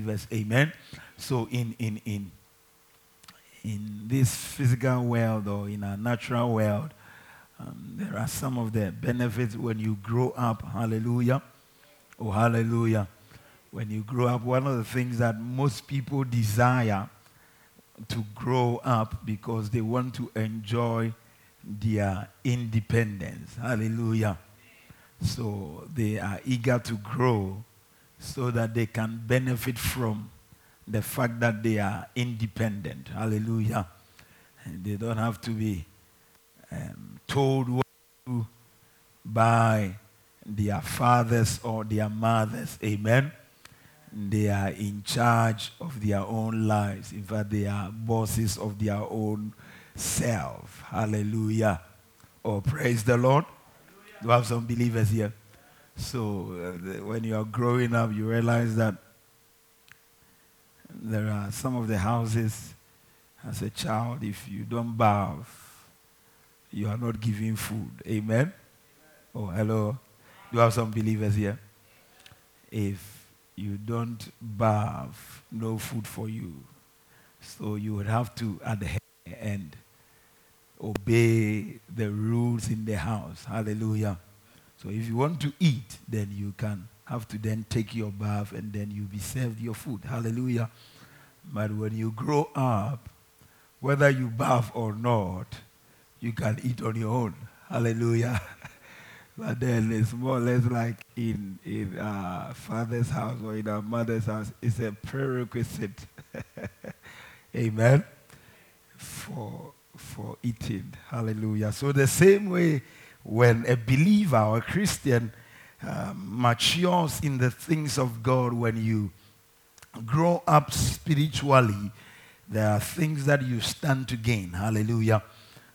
believers. Amen. So in in in in this physical world or in a natural world, um, there are some of the benefits when you grow up. Hallelujah. Oh, hallelujah. When you grow up, one of the things that most people desire to grow up because they want to enjoy their independence. Hallelujah. So they are eager to grow so that they can benefit from the fact that they are independent. Hallelujah. They don't have to be um, told what to do by their fathers or their mothers. Amen. They are in charge of their own lives. In fact, they are bosses of their own self. Hallelujah. Oh, praise the Lord. Do you have some believers here? So, uh, when you are growing up, you realize that there are some of the houses as a child, if you don't bath, you are not giving food. Amen? Oh, hello. Do you have some believers here? If you don't bath, no food for you. So you would have to, at the end, obey the rules in the house. Hallelujah. So if you want to eat, then you can have to then take your bath and then you'll be served your food. Hallelujah. But when you grow up, whether you bath or not, you can eat on your own. Hallelujah. but then it's more or less like in, in our father's house or in our mother's house. It's a prerequisite. Amen. For, for eating. Hallelujah. So the same way when a believer or a Christian um, matures in the things of God, when you grow up spiritually, there are things that you stand to gain. Hallelujah.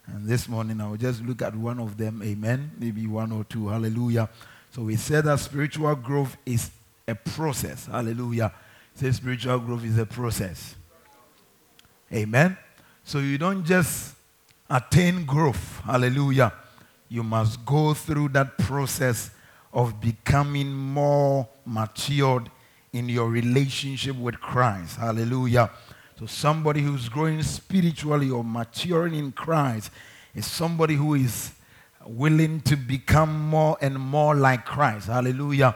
And this morning I will just look at one of them. Amen. Maybe one or two. Hallelujah. So we said that spiritual growth is a process. Hallelujah. Say spiritual growth is a process. Amen. So you don't just attain growth. Hallelujah. You must go through that process of becoming more matured in your relationship with Christ. Hallelujah. So, somebody who's growing spiritually or maturing in Christ is somebody who is willing to become more and more like Christ. Hallelujah.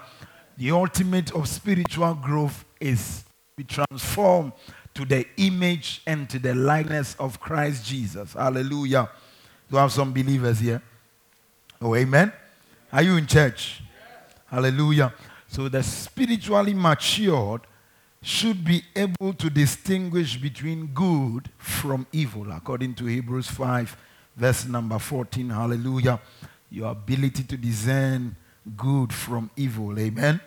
The ultimate of spiritual growth is to be transformed to the image and to the likeness of Christ Jesus. Hallelujah. Do I have some believers here? Oh, amen. Are you in church? Hallelujah. So the spiritually matured should be able to distinguish between good from evil, according to Hebrews 5, verse number 14. Hallelujah. Your ability to discern good from evil. Amen.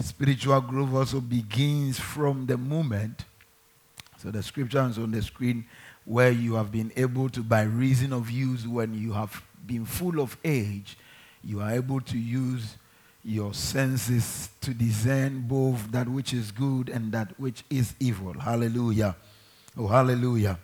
Spiritual growth also begins from the moment. So the scripture is on the screen where you have been able to, by reason of use, when you have been full of age, you are able to use your senses to discern both that which is good and that which is evil. Hallelujah. Oh, hallelujah.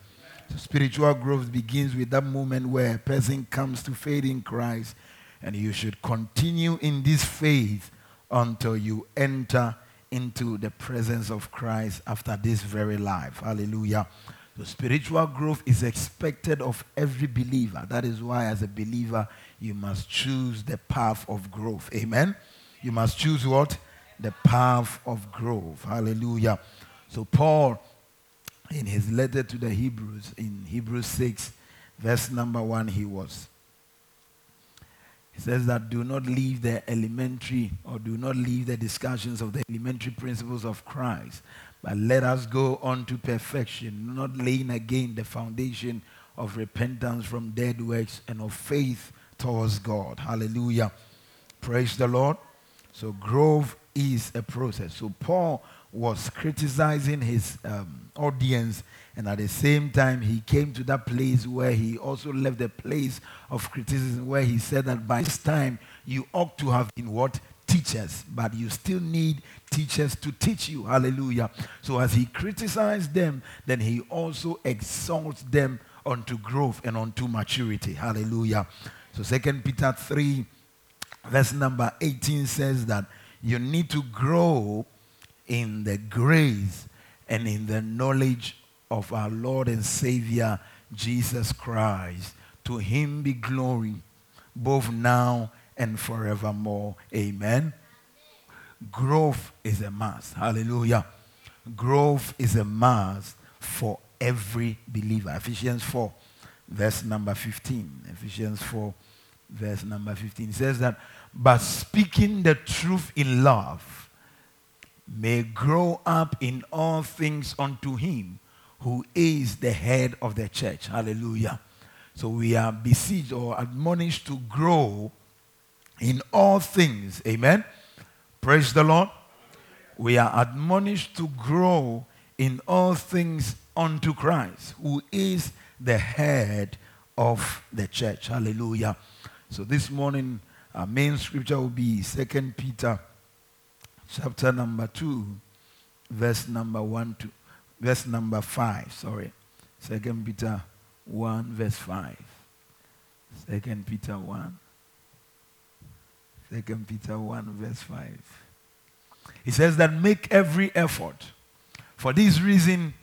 So spiritual growth begins with that moment where a person comes to faith in Christ, and you should continue in this faith until you enter into the presence of Christ after this very life. Hallelujah. So spiritual growth is expected of every believer. That is why, as a believer, you must choose the path of growth. Amen. You must choose what? The path of growth. Hallelujah. So, Paul, in his letter to the Hebrews, in Hebrews 6, verse number 1, he was. He says that do not leave the elementary or do not leave the discussions of the elementary principles of Christ, but let us go on to perfection, not laying again the foundation of repentance from dead works and of faith towards God. Hallelujah. Praise the Lord. So, growth is a process. So, Paul was criticizing his um, audience, and at the same time, he came to that place where he also left the place of criticism, where he said that by this time you ought to have been what? Teachers, but you still need teachers to teach you. Hallelujah. So, as he criticized them, then he also exalts them unto growth and unto maturity. Hallelujah. So, Second Peter 3 verse number 18 says that you need to grow in the grace and in the knowledge of our Lord and Savior Jesus Christ. To him be glory both now and forevermore. Amen. Growth is a must. Hallelujah. Growth is a must for every believer. Ephesians 4, verse number 15. Ephesians 4, verse number 15 says that, but speaking the truth in love may grow up in all things unto him who is the head of the church. Hallelujah. So we are besieged or admonished to grow in all things. Amen. Praise the Lord. We are admonished to grow in all things unto Christ, who is the head of the church. Hallelujah. So this morning, our main scripture will be 2 Peter chapter number 2, verse number 1 to verse number 5. Sorry. 2 Peter 1, verse 5. 2 Peter 1. 2 Peter 1, verse 5. He says that make every effort. For this reason,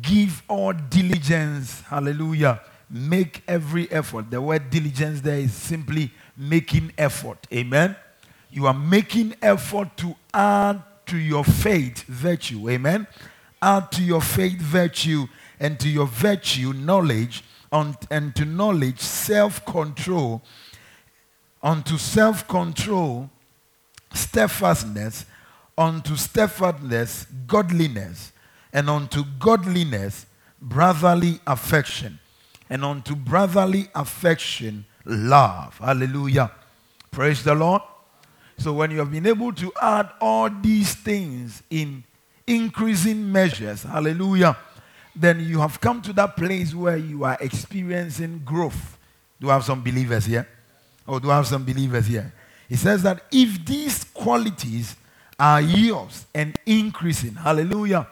give all diligence. Hallelujah. Make every effort. The word diligence there is simply making effort. Amen. You are making effort to add to your faith virtue. Amen. Add to your faith virtue and to your virtue knowledge and to knowledge self control. Unto self control, steadfastness, unto steadfastness, godliness, and unto godliness, brotherly affection, and unto brotherly affection, love. Hallelujah. Praise the Lord. So, when you have been able to add all these things in increasing measures, hallelujah, then you have come to that place where you are experiencing growth. Do I have some believers here? Or do I have some believers here? He says that if these qualities are yours and increasing. Hallelujah.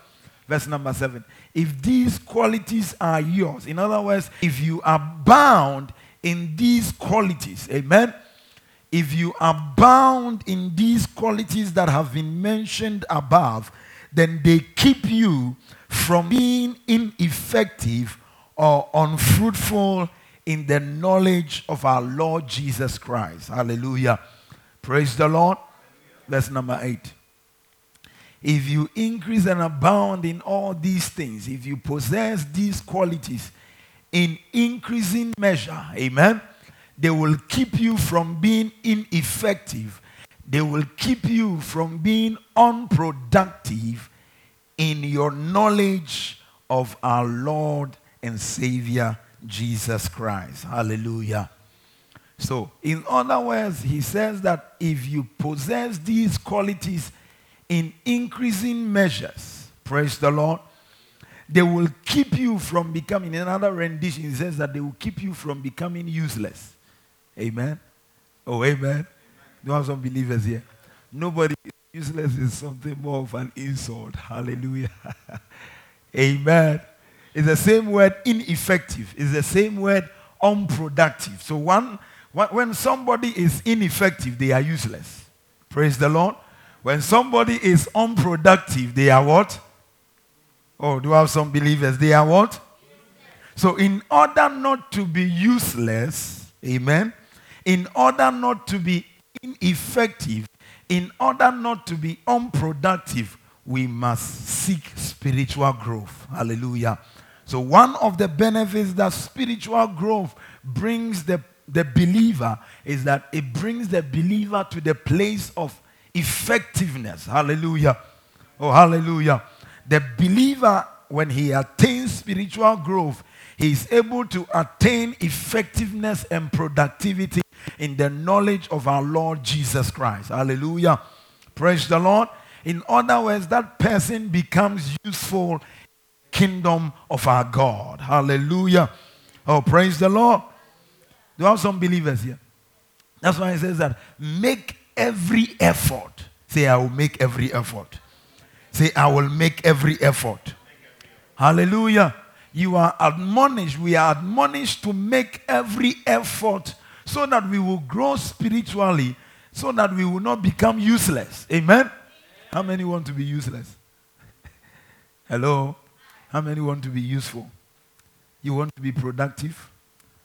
Verse number seven. If these qualities are yours, in other words, if you are bound in these qualities, amen. If you are bound in these qualities that have been mentioned above, then they keep you from being ineffective or unfruitful in the knowledge of our Lord Jesus Christ. Hallelujah. Praise the Lord. Verse number 8. If you increase and abound in all these things, if you possess these qualities in increasing measure, amen, they will keep you from being ineffective. They will keep you from being unproductive in your knowledge of our Lord and Savior Jesus Christ. Hallelujah. So, in other words, he says that if you possess these qualities in increasing measures, praise the Lord, they will keep you from becoming, in another rendition, he says that they will keep you from becoming useless. Amen. Oh, amen. amen. Do you have some believers here? Nobody useless is something more of an insult. Hallelujah. amen. It's the same word ineffective. It's the same word unproductive. So one when somebody is ineffective, they are useless. Praise the Lord. When somebody is unproductive, they are what? Oh, do I have some believers? They are what? So, in order not to be useless, amen, in order not to be ineffective, in order not to be unproductive, we must seek spiritual growth. Hallelujah. So, one of the benefits that spiritual growth brings the the believer is that it brings the believer to the place of effectiveness. Hallelujah. Oh, hallelujah. The believer, when he attains spiritual growth, he is able to attain effectiveness and productivity in the knowledge of our Lord Jesus Christ. Hallelujah. Praise the Lord. In other words, that person becomes useful kingdom of our God. Hallelujah. Oh, praise the Lord. Do have some believers here? That's why it says that make every effort. Say, I will make every effort. Say, I will make every effort. Hallelujah. You are admonished. We are admonished to make every effort so that we will grow spiritually, so that we will not become useless. Amen. How many want to be useless? Hello? How many want to be useful? You want to be productive?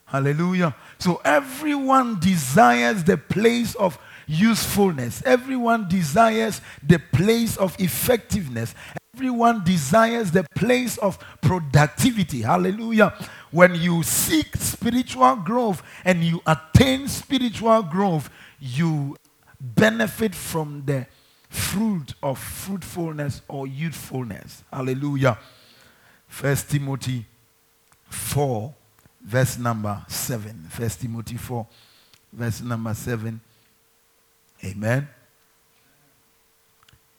Hallelujah. So everyone desires the place of usefulness. Everyone desires the place of effectiveness. Everyone desires the place of productivity. Hallelujah. When you seek spiritual growth and you attain spiritual growth, you benefit from the fruit of fruitfulness or youthfulness. Hallelujah. First Timothy 4, verse number 7. First Timothy 4, verse number 7. Amen.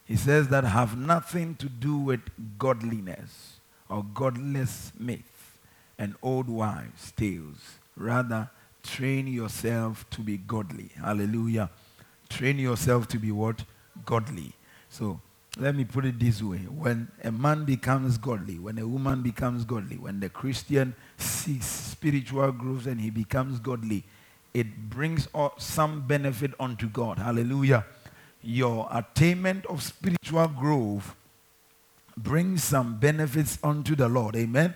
He says that have nothing to do with godliness or godless myth and old wives' tales. Rather, train yourself to be godly. Hallelujah. Train yourself to be what? Godly. So, let me put it this way. When a man becomes godly, when a woman becomes godly, when the Christian seeks spiritual growth and he becomes godly, it brings some benefit unto God. Hallelujah. Your attainment of spiritual growth brings some benefits unto the Lord. Amen.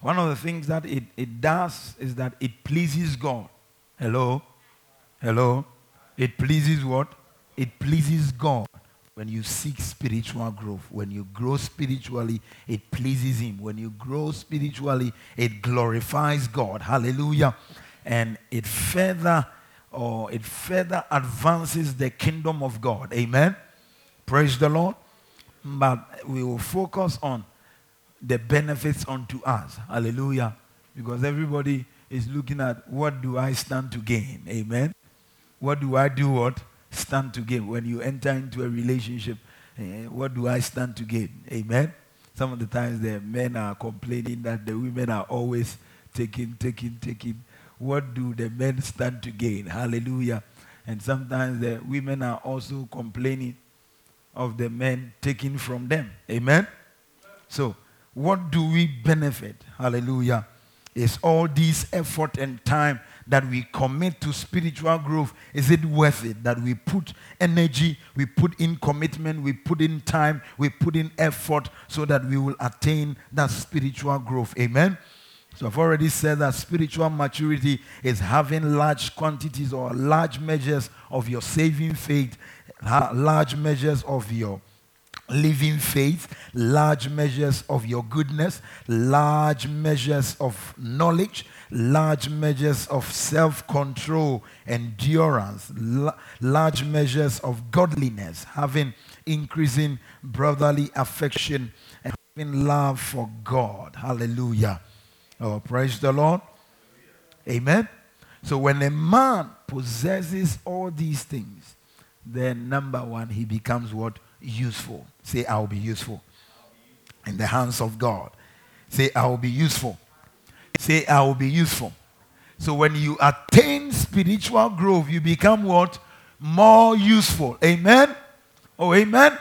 One of the things that it, it does is that it pleases God. Hello? Hello? It pleases what? It pleases God when you seek spiritual growth. When you grow spiritually, it pleases Him. When you grow spiritually, it glorifies God. Hallelujah and it further or it further advances the kingdom of God. Amen. Praise the Lord. But we will focus on the benefits unto us. Hallelujah. Because everybody is looking at what do I stand to gain? Amen. What do I do what? Stand to gain. When you enter into a relationship, eh, what do I stand to gain? Amen. Some of the times the men are complaining that the women are always taking, taking, taking what do the men stand to gain? Hallelujah. And sometimes the women are also complaining of the men taking from them. Amen. So, what do we benefit? Hallelujah. Is all this effort and time that we commit to spiritual growth, is it worth it? That we put energy, we put in commitment, we put in time, we put in effort so that we will attain that spiritual growth. Amen. So I've already said that spiritual maturity is having large quantities or large measures of your saving faith, large measures of your living faith, large measures of your goodness, large measures of knowledge, large measures of self control, endurance, large measures of godliness, having increasing brotherly affection, and having love for God. Hallelujah. Oh, praise the Lord. Amen. So when a man possesses all these things, then number one, he becomes what? Useful. Say, I'll be useful in the hands of God. Say, I will be useful. Say, I will be useful. So when you attain spiritual growth, you become what? More useful. Amen? Oh, amen? amen.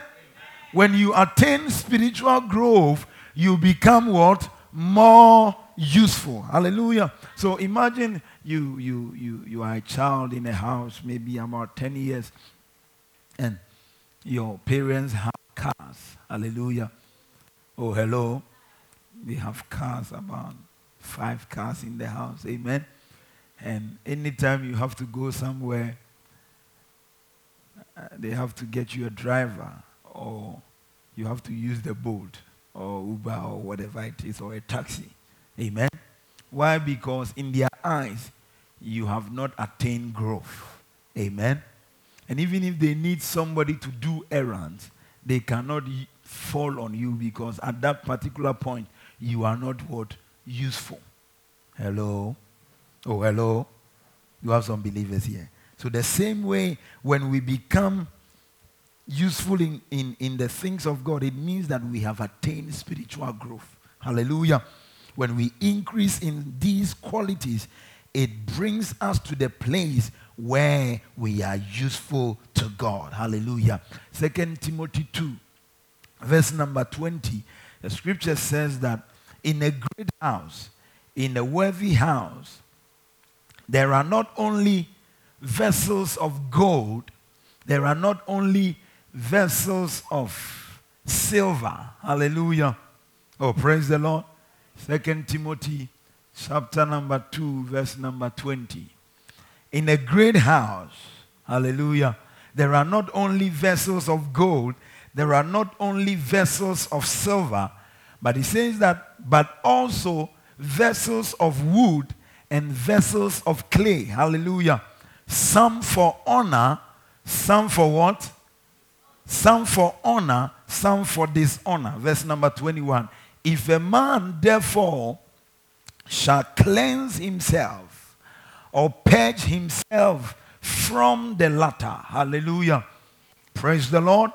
When you attain spiritual growth, you become what? More useful. Hallelujah. So imagine you you you you are a child in a house, maybe about 10 years, and your parents have cars. Hallelujah. Oh, hello. They have cars, about five cars in the house. Amen. And anytime you have to go somewhere, uh, they have to get you a driver, or you have to use the Bolt, or Uber, or whatever it is, or a taxi. Amen. Why? Because in their eyes, you have not attained growth. Amen. And even if they need somebody to do errands, they cannot fall on you because at that particular point, you are not what? Useful. Hello? Oh, hello? You have some believers here. So, the same way, when we become useful in, in, in the things of God, it means that we have attained spiritual growth. Hallelujah when we increase in these qualities, it brings us to the place where we are useful to God. Hallelujah. Second Timothy 2, verse number 20. The scripture says that in a great house, in a worthy house, there are not only vessels of gold, there are not only vessels of silver. Hallelujah. Oh, praise the Lord. Second Timothy chapter number 2, verse number 20. In a great house, hallelujah, there are not only vessels of gold, there are not only vessels of silver, but he says that, but also vessels of wood and vessels of clay. Hallelujah. Some for honor, some for what? Some for honor, some for dishonor. Verse number 21. If a man therefore shall cleanse himself or purge himself from the latter. Hallelujah. Praise the Lord.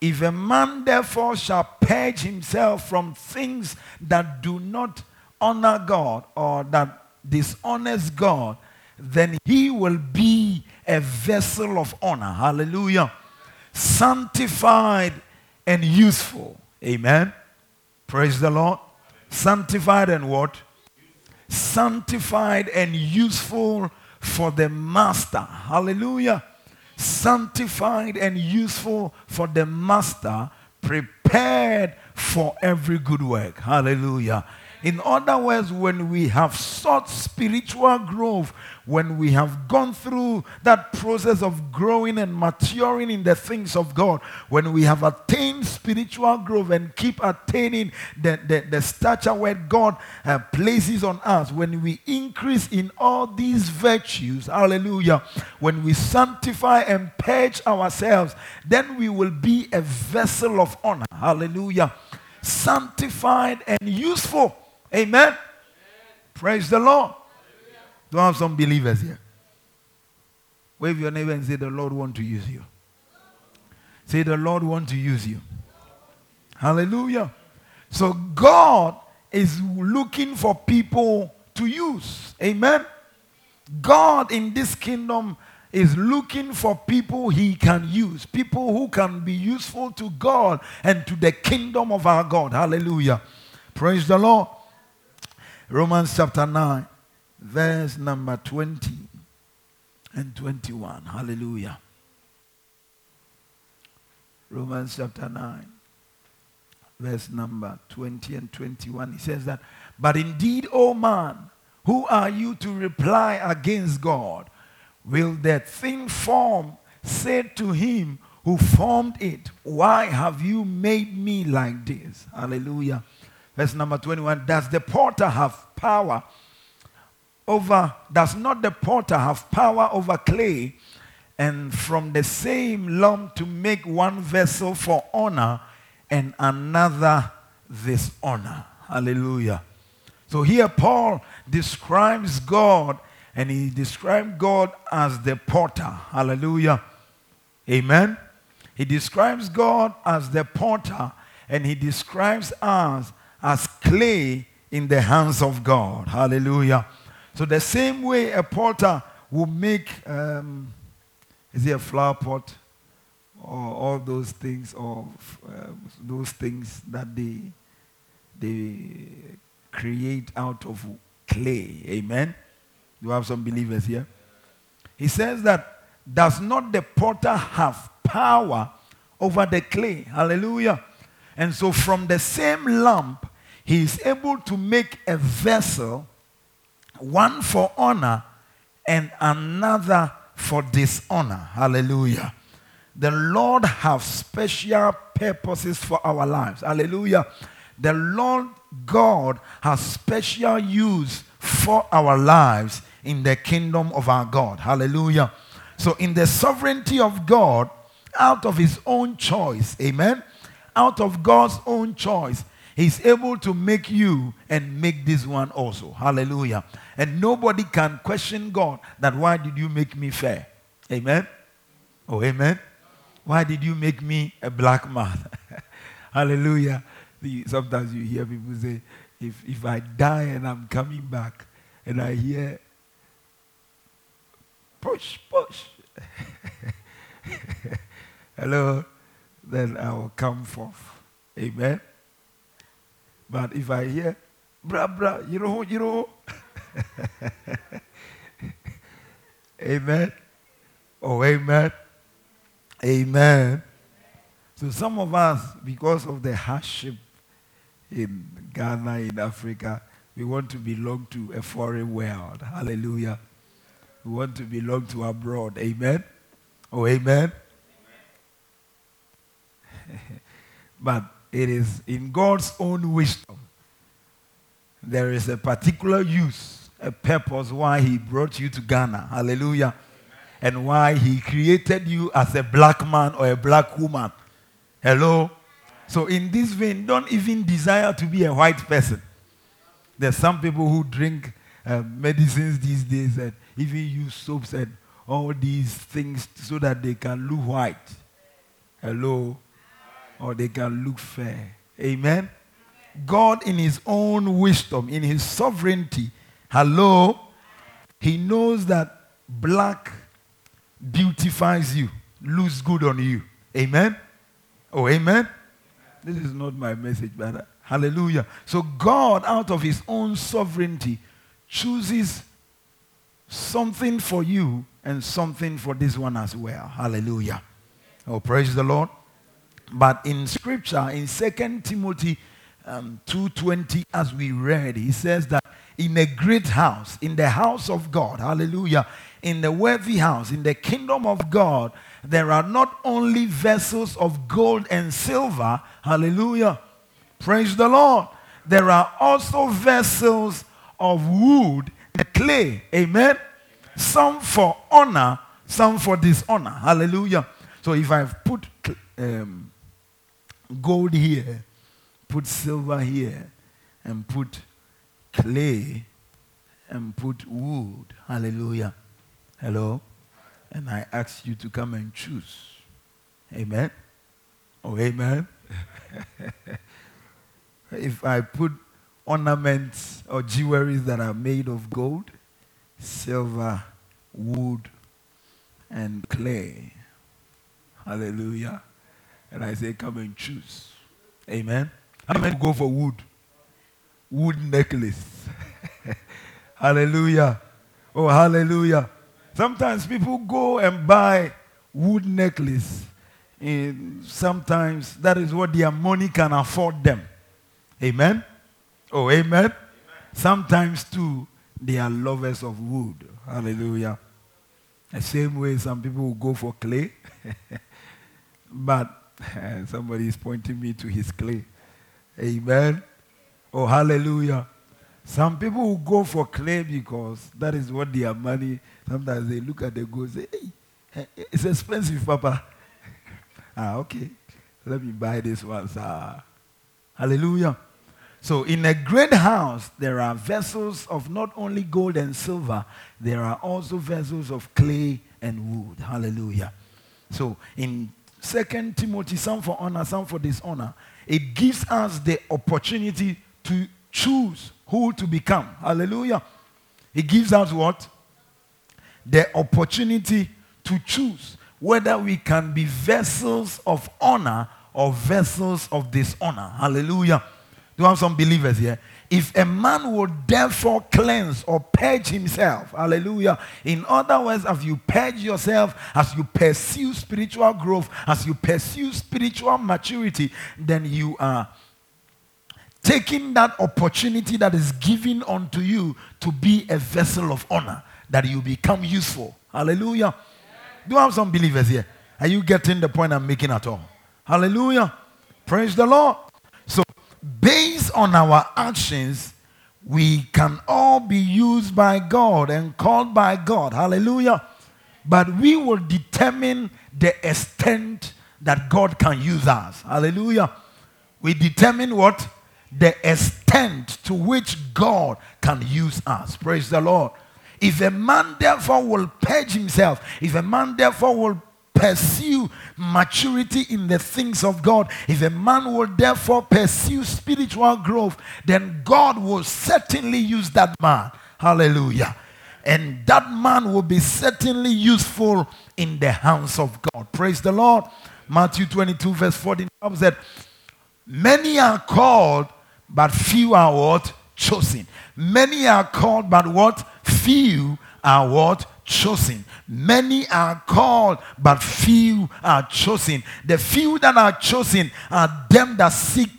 If a man therefore shall purge himself from things that do not honor God or that dishonors God, then he will be a vessel of honor. Hallelujah. Sanctified and useful. Amen. Praise the Lord. Sanctified and what? Sanctified and useful for the master. Hallelujah. Sanctified and useful for the master, prepared for every good work. Hallelujah. In other words, when we have sought spiritual growth, when we have gone through that process of growing and maturing in the things of God, when we have attained spiritual growth and keep attaining the, the, the stature where God uh, places on us, when we increase in all these virtues, hallelujah, when we sanctify and purge ourselves, then we will be a vessel of honor, hallelujah, sanctified and useful Amen. Amen. Praise the Lord. Do I have some believers here? Wave your neighbor and say, The Lord want to use you. Say, The Lord want to use you. Hallelujah. So God is looking for people to use. Amen. God in this kingdom is looking for people he can use, people who can be useful to God and to the kingdom of our God. Hallelujah. Praise the Lord. Romans chapter 9, verse number 20 and 21. Hallelujah. Romans chapter 9, verse number 20 and 21. He says that, But indeed, O man, who are you to reply against God? Will that thing form say to him who formed it, Why have you made me like this? Hallelujah. Verse number 21 Does the porter have power over, does not the porter have power over clay and from the same lump to make one vessel for honor and another dishonor? Hallelujah. So here Paul describes God and he describes God as the porter. Hallelujah. Amen. He describes God as the porter and he describes us as clay in the hands of God. Hallelujah. So the same way a potter will make, um, is it a flower pot? Or all those things, or uh, those things that they, they create out of clay. Amen? You have some believers here? He says that does not the potter have power over the clay? Hallelujah. And so from the same lump, he is able to make a vessel, one for honor and another for dishonor. Hallelujah. The Lord has special purposes for our lives. Hallelujah. The Lord God has special use for our lives in the kingdom of our God. Hallelujah. So, in the sovereignty of God, out of his own choice, amen, out of God's own choice, He's able to make you and make this one also. Hallelujah. And nobody can question God that why did you make me fair? Amen. Oh, amen. Why did you make me a black man? Hallelujah. Sometimes you hear people say, if, if I die and I'm coming back and I hear push, push. Hello, then I will come forth. Amen. But if I hear, bra bra, you know, who, you know. amen. Oh, amen. Amen. So some of us, because of the hardship in Ghana, in Africa, we want to belong to a foreign world. Hallelujah. We want to belong to abroad. Amen. Oh, amen. amen. but it is in God's own wisdom. There is a particular use, a purpose why He brought you to Ghana. Hallelujah. And why He created you as a black man or a black woman. Hello? So, in this vein, don't even desire to be a white person. There's some people who drink uh, medicines these days and even use soaps and all these things so that they can look white. Hello? Or they can look fair. Amen? God, in His own wisdom, in His sovereignty, hello, He knows that black beautifies you, looks good on you. Amen? Oh, amen? This is not my message, but hallelujah. So, God, out of His own sovereignty, chooses something for you and something for this one as well. Hallelujah. Oh, praise the Lord. But in scripture, in 2 Timothy um, 2.20, as we read, he says that in a great house, in the house of God, hallelujah, in the worthy house, in the kingdom of God, there are not only vessels of gold and silver, hallelujah, praise the Lord. There are also vessels of wood and clay, amen some for honor, some for dishonor. Hallelujah. So if I've put um, gold here, put silver here, and put clay, and put wood, hallelujah. Hello? And I ask you to come and choose. Amen? Oh, amen? if I put ornaments or jewelries that are made of gold, silver, wood, and clay. Hallelujah. And I say, come and choose. Amen. How many go for wood? Wood necklace. hallelujah. Oh, hallelujah. Sometimes people go and buy wood necklace. And sometimes that is what their money can afford them. Amen. Oh, amen. amen. Sometimes too, they are lovers of wood. Hallelujah. The same way some people will go for clay. but somebody is pointing me to his clay. Amen. Oh, hallelujah. Some people will go for clay because that is what their money. Sometimes they look at the gold and say, hey, it's expensive, Papa. ah, okay. Let me buy this one, sir. Hallelujah. So, in a great house, there are vessels of not only gold and silver, there are also vessels of clay and wood. Hallelujah. So, in 2 Timothy, some for honor, some for dishonor, it gives us the opportunity to choose who to become. Hallelujah. It gives us what? The opportunity to choose whether we can be vessels of honor or vessels of dishonor. Hallelujah. Do you have some believers here? If a man would therefore cleanse or purge himself, hallelujah. In other words, as you purge yourself, as you pursue spiritual growth, as you pursue spiritual maturity, then you are taking that opportunity that is given unto you to be a vessel of honor, that you become useful. Hallelujah. Do you have some believers here? Are you getting the point I'm making at all? Hallelujah. Praise the Lord based on our actions, we can all be used by God and called by God. Hallelujah. But we will determine the extent that God can use us. Hallelujah. We determine what? The extent to which God can use us. Praise the Lord. If a man therefore will purge himself, if a man therefore will pursue maturity in the things of God, if a man will therefore pursue spiritual growth, then God will certainly use that man. Hallelujah. And that man will be certainly useful in the hands of God. Praise the Lord. Matthew 22, verse 14 said, Many are called, but few are what? Chosen. Many are called, but what? Few are what? Chosen. Many are called, but few are chosen. The few that are chosen are them that seek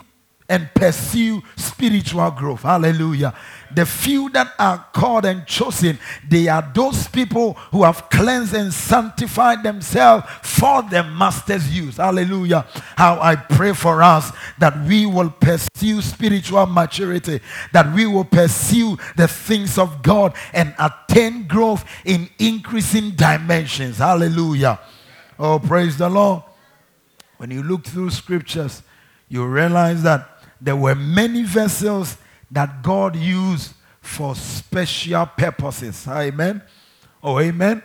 and pursue spiritual growth. Hallelujah. The few that are called and chosen, they are those people who have cleansed and sanctified themselves for the master's use. Hallelujah. How I pray for us that we will pursue spiritual maturity, that we will pursue the things of God and attain growth in increasing dimensions. Hallelujah. Oh, praise the Lord. When you look through scriptures, you realize that there were many vessels that God used for special purposes. Amen. Oh, amen.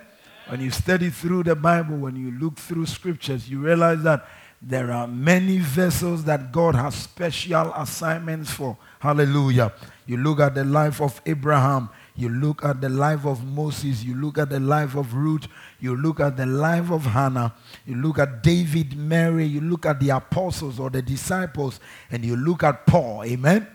When you study through the Bible, when you look through scriptures, you realize that there are many vessels that God has special assignments for. Hallelujah. You look at the life of Abraham, you look at the life of Moses, you look at the life of Ruth, you look at the life of Hannah, you look at David, Mary, you look at the apostles or the disciples, and you look at Paul. Amen.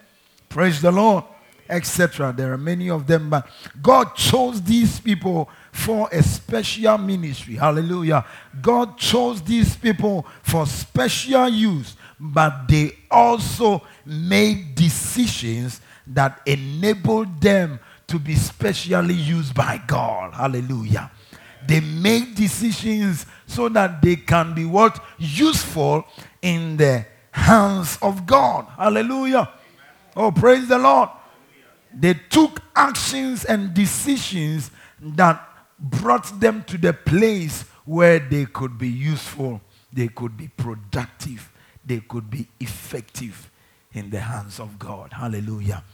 Praise the Lord, etc. There are many of them, but God chose these people for a special ministry. Hallelujah. God chose these people for special use, but they also made decisions that enabled them to be specially used by God. Hallelujah. They make decisions so that they can be what? Useful in the hands of God. Hallelujah. Oh, praise the Lord. They took actions and decisions that brought them to the place where they could be useful, they could be productive, they could be effective in the hands of God. Hallelujah.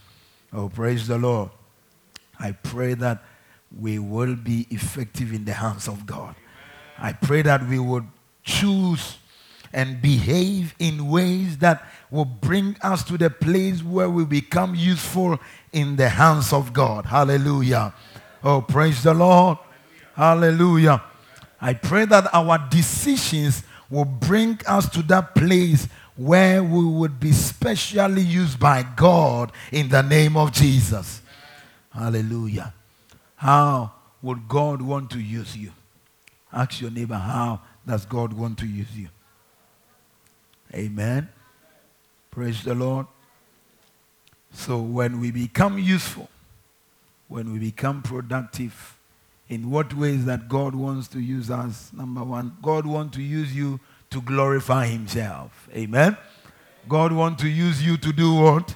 Oh, praise the Lord. I pray that we will be effective in the hands of God. I pray that we would choose and behave in ways that will bring us to the place where we become useful in the hands of God. Hallelujah. Oh, praise the Lord. Hallelujah. I pray that our decisions will bring us to that place where we would be specially used by God in the name of Jesus. Hallelujah. How would God want to use you? Ask your neighbor, how does God want to use you? Amen. Praise the Lord. So when we become useful, when we become productive, in what ways that God wants to use us? Number one, God wants to use you to glorify himself. Amen. God wants to use you to do what?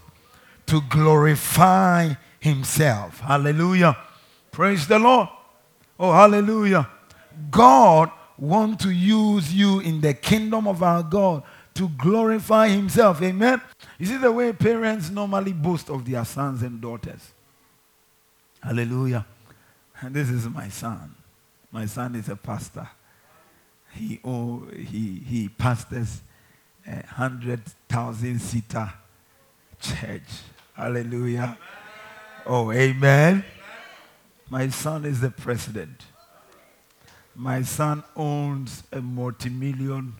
To glorify himself. Hallelujah. Praise the Lord. Oh, hallelujah. God wants to use you in the kingdom of our God to glorify himself. Amen. You see the way parents normally boast of their sons and daughters. Hallelujah. And this is my son. My son is a pastor. He, oh, he, he pastors a hundred thousand seater church. Hallelujah. Oh, amen. My son is the president. My son owns a multi-million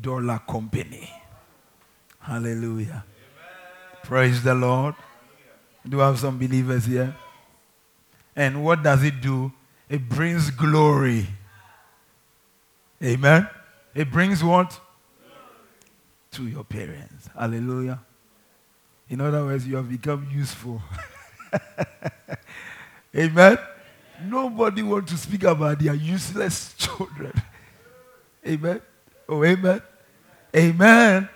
dollar company. Hallelujah. Amen. Praise the Lord. Do I have some believers here? And what does it do? It brings glory. Amen. It brings what? To your parents. Hallelujah. In other words, you have become useful. Amen. Nobody wants to speak about their useless children. Amen. Oh, amen. Amen.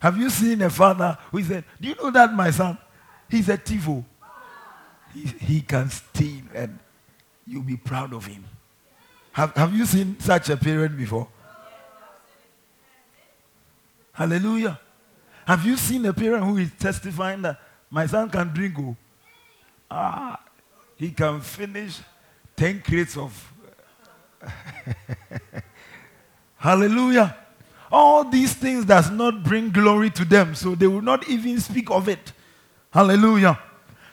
Have you seen a father who said, Do you know that my son? He's a TiVo. He, he can steal and you'll be proud of him. Have, have you seen such a parent before? Hallelujah. Have you seen a parent who is testifying that my son can drink? Oh, ah, he can finish 10 crates of. Hallelujah. All these things does not bring glory to them, so they will not even speak of it. Hallelujah.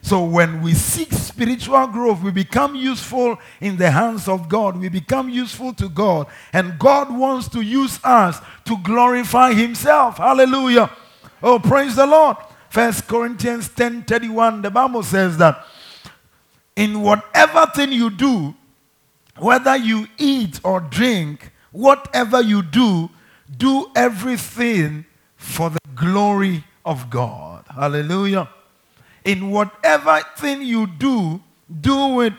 So when we seek spiritual growth, we become useful in the hands of God. We become useful to God. And God wants to use us to glorify himself. Hallelujah. Oh, praise the Lord. First Corinthians 10 31, the Bible says that in whatever thing you do, whether you eat or drink, whatever you do, do everything for the glory of God. Hallelujah. In whatever thing you do, do it,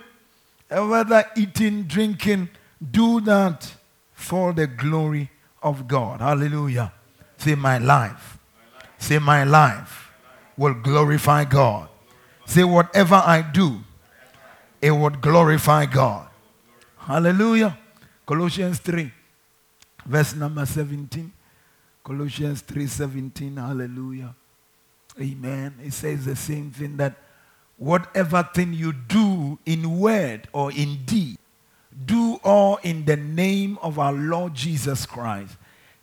whether eating, drinking, do that for the glory of God. Hallelujah. Say, my life. Say, my life will glorify God. Say, whatever I do, it would glorify God. Hallelujah. Colossians 3, verse number 17. Colossians 3:17. Hallelujah. Amen. It says the same thing that whatever thing you do in word or in deed, do all in the name of our Lord Jesus Christ,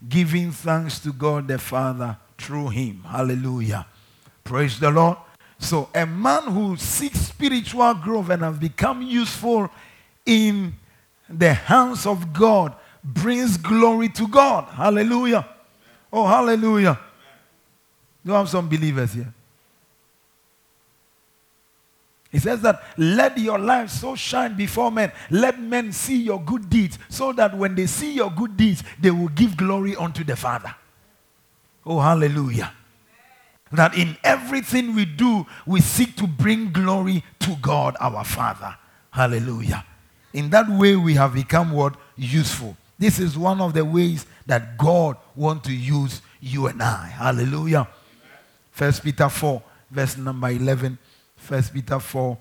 giving thanks to God the Father through him. Hallelujah. Praise the Lord. So, a man who seeks spiritual growth and has become useful in the hands of God brings glory to God. Hallelujah. Oh, hallelujah. Do you have some believers here? He says that let your life so shine before men. Let men see your good deeds so that when they see your good deeds, they will give glory unto the Father. Oh, hallelujah. That in everything we do, we seek to bring glory to God our Father. Hallelujah. In that way, we have become what? Useful. This is one of the ways that God wants to use you and I. Hallelujah. First Peter 4, verse number 11. First Peter 4,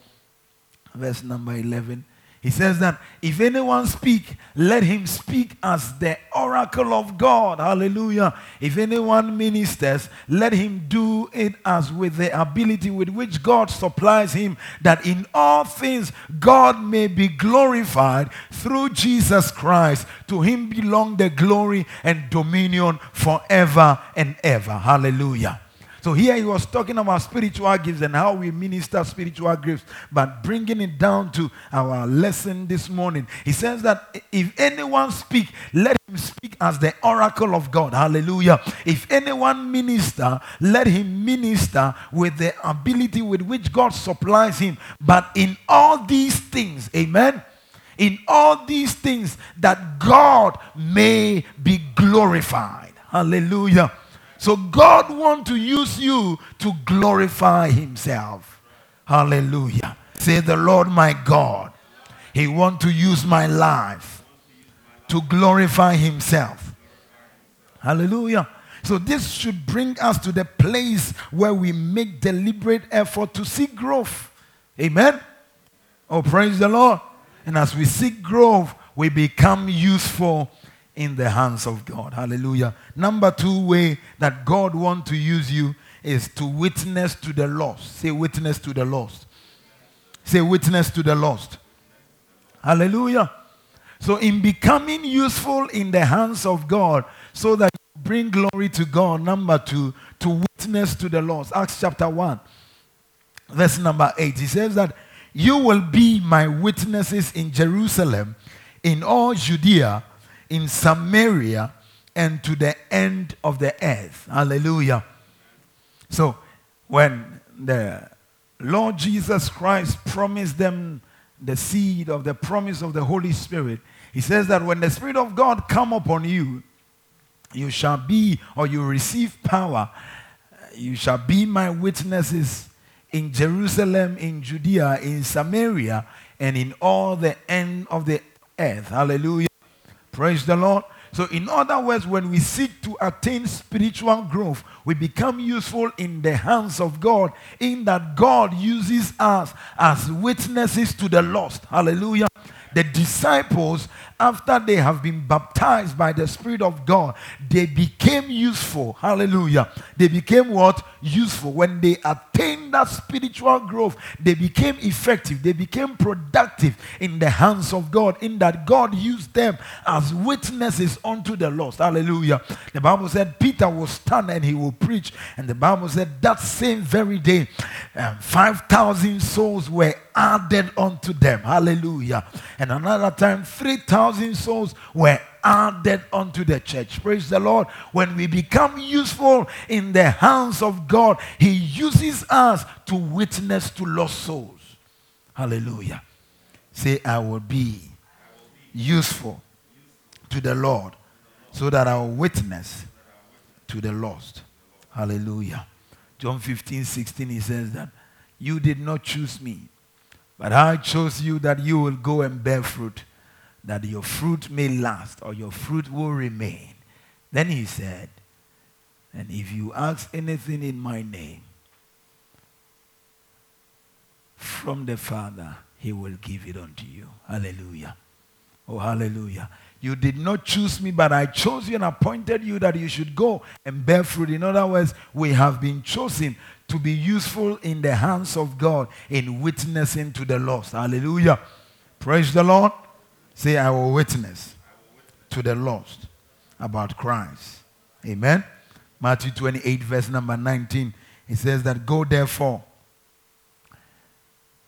verse number 11. He says that if anyone speak, let him speak as the oracle of God. Hallelujah. If anyone ministers, let him do it as with the ability with which God supplies him, that in all things God may be glorified through Jesus Christ. To him belong the glory and dominion forever and ever. Hallelujah. So here he was talking about spiritual gifts and how we minister spiritual gifts, but bringing it down to our lesson this morning. He says that if anyone speak, let him speak as the oracle of God. Hallelujah. If anyone minister, let him minister with the ability with which God supplies him. But in all these things, amen in all these things that God may be glorified. Hallelujah. So God wants to use you to glorify himself. Hallelujah. Say the Lord my God. He wants to use my life to glorify himself. Hallelujah. So this should bring us to the place where we make deliberate effort to seek growth. Amen. Oh, praise the Lord. And as we seek growth, we become useful in the hands of God. Hallelujah. Number two way that God wants to use you is to witness to the lost. Say witness to the lost. Say witness to the lost. Hallelujah. So in becoming useful in the hands of God so that you bring glory to God. Number two, to witness to the lost. Acts chapter 1, verse number 8. He says that you will be my witnesses in Jerusalem, in all Judea, in Samaria and to the end of the earth. Hallelujah. So, when the Lord Jesus Christ promised them the seed of the promise of the Holy Spirit, he says that when the Spirit of God come upon you, you shall be or you receive power. You shall be my witnesses in Jerusalem, in Judea, in Samaria, and in all the end of the earth. Hallelujah. Praise the Lord. So, in other words, when we seek to attain spiritual growth, we become useful in the hands of God, in that God uses us as witnesses to the lost. Hallelujah. The disciples after they have been baptized by the Spirit of God, they became useful. Hallelujah. They became what? Useful. When they attained that spiritual growth, they became effective. They became productive in the hands of God, in that God used them as witnesses unto the lost. Hallelujah. The Bible said Peter will stand and he will preach. And the Bible said that same very day, um, 5,000 souls were added unto them. Hallelujah. And another time, 3,000 thousand souls were added unto the church. Praise the Lord. When we become useful in the hands of God, He uses us to witness to lost souls. Hallelujah. Say, I will be useful to the Lord so that I will witness to the lost. Hallelujah. John 15, 16, he says that you did not choose me, but I chose you that you will go and bear fruit, that your fruit may last or your fruit will remain. Then he said, and if you ask anything in my name from the Father, he will give it unto you. Hallelujah. Oh, hallelujah. You did not choose me, but I chose you and appointed you that you should go and bear fruit. In other words, we have been chosen to be useful in the hands of God in witnessing to the lost. Hallelujah. Praise the Lord. Say, I will witness to the lost about Christ. Amen. Matthew 28, verse number 19. It says that, Go therefore.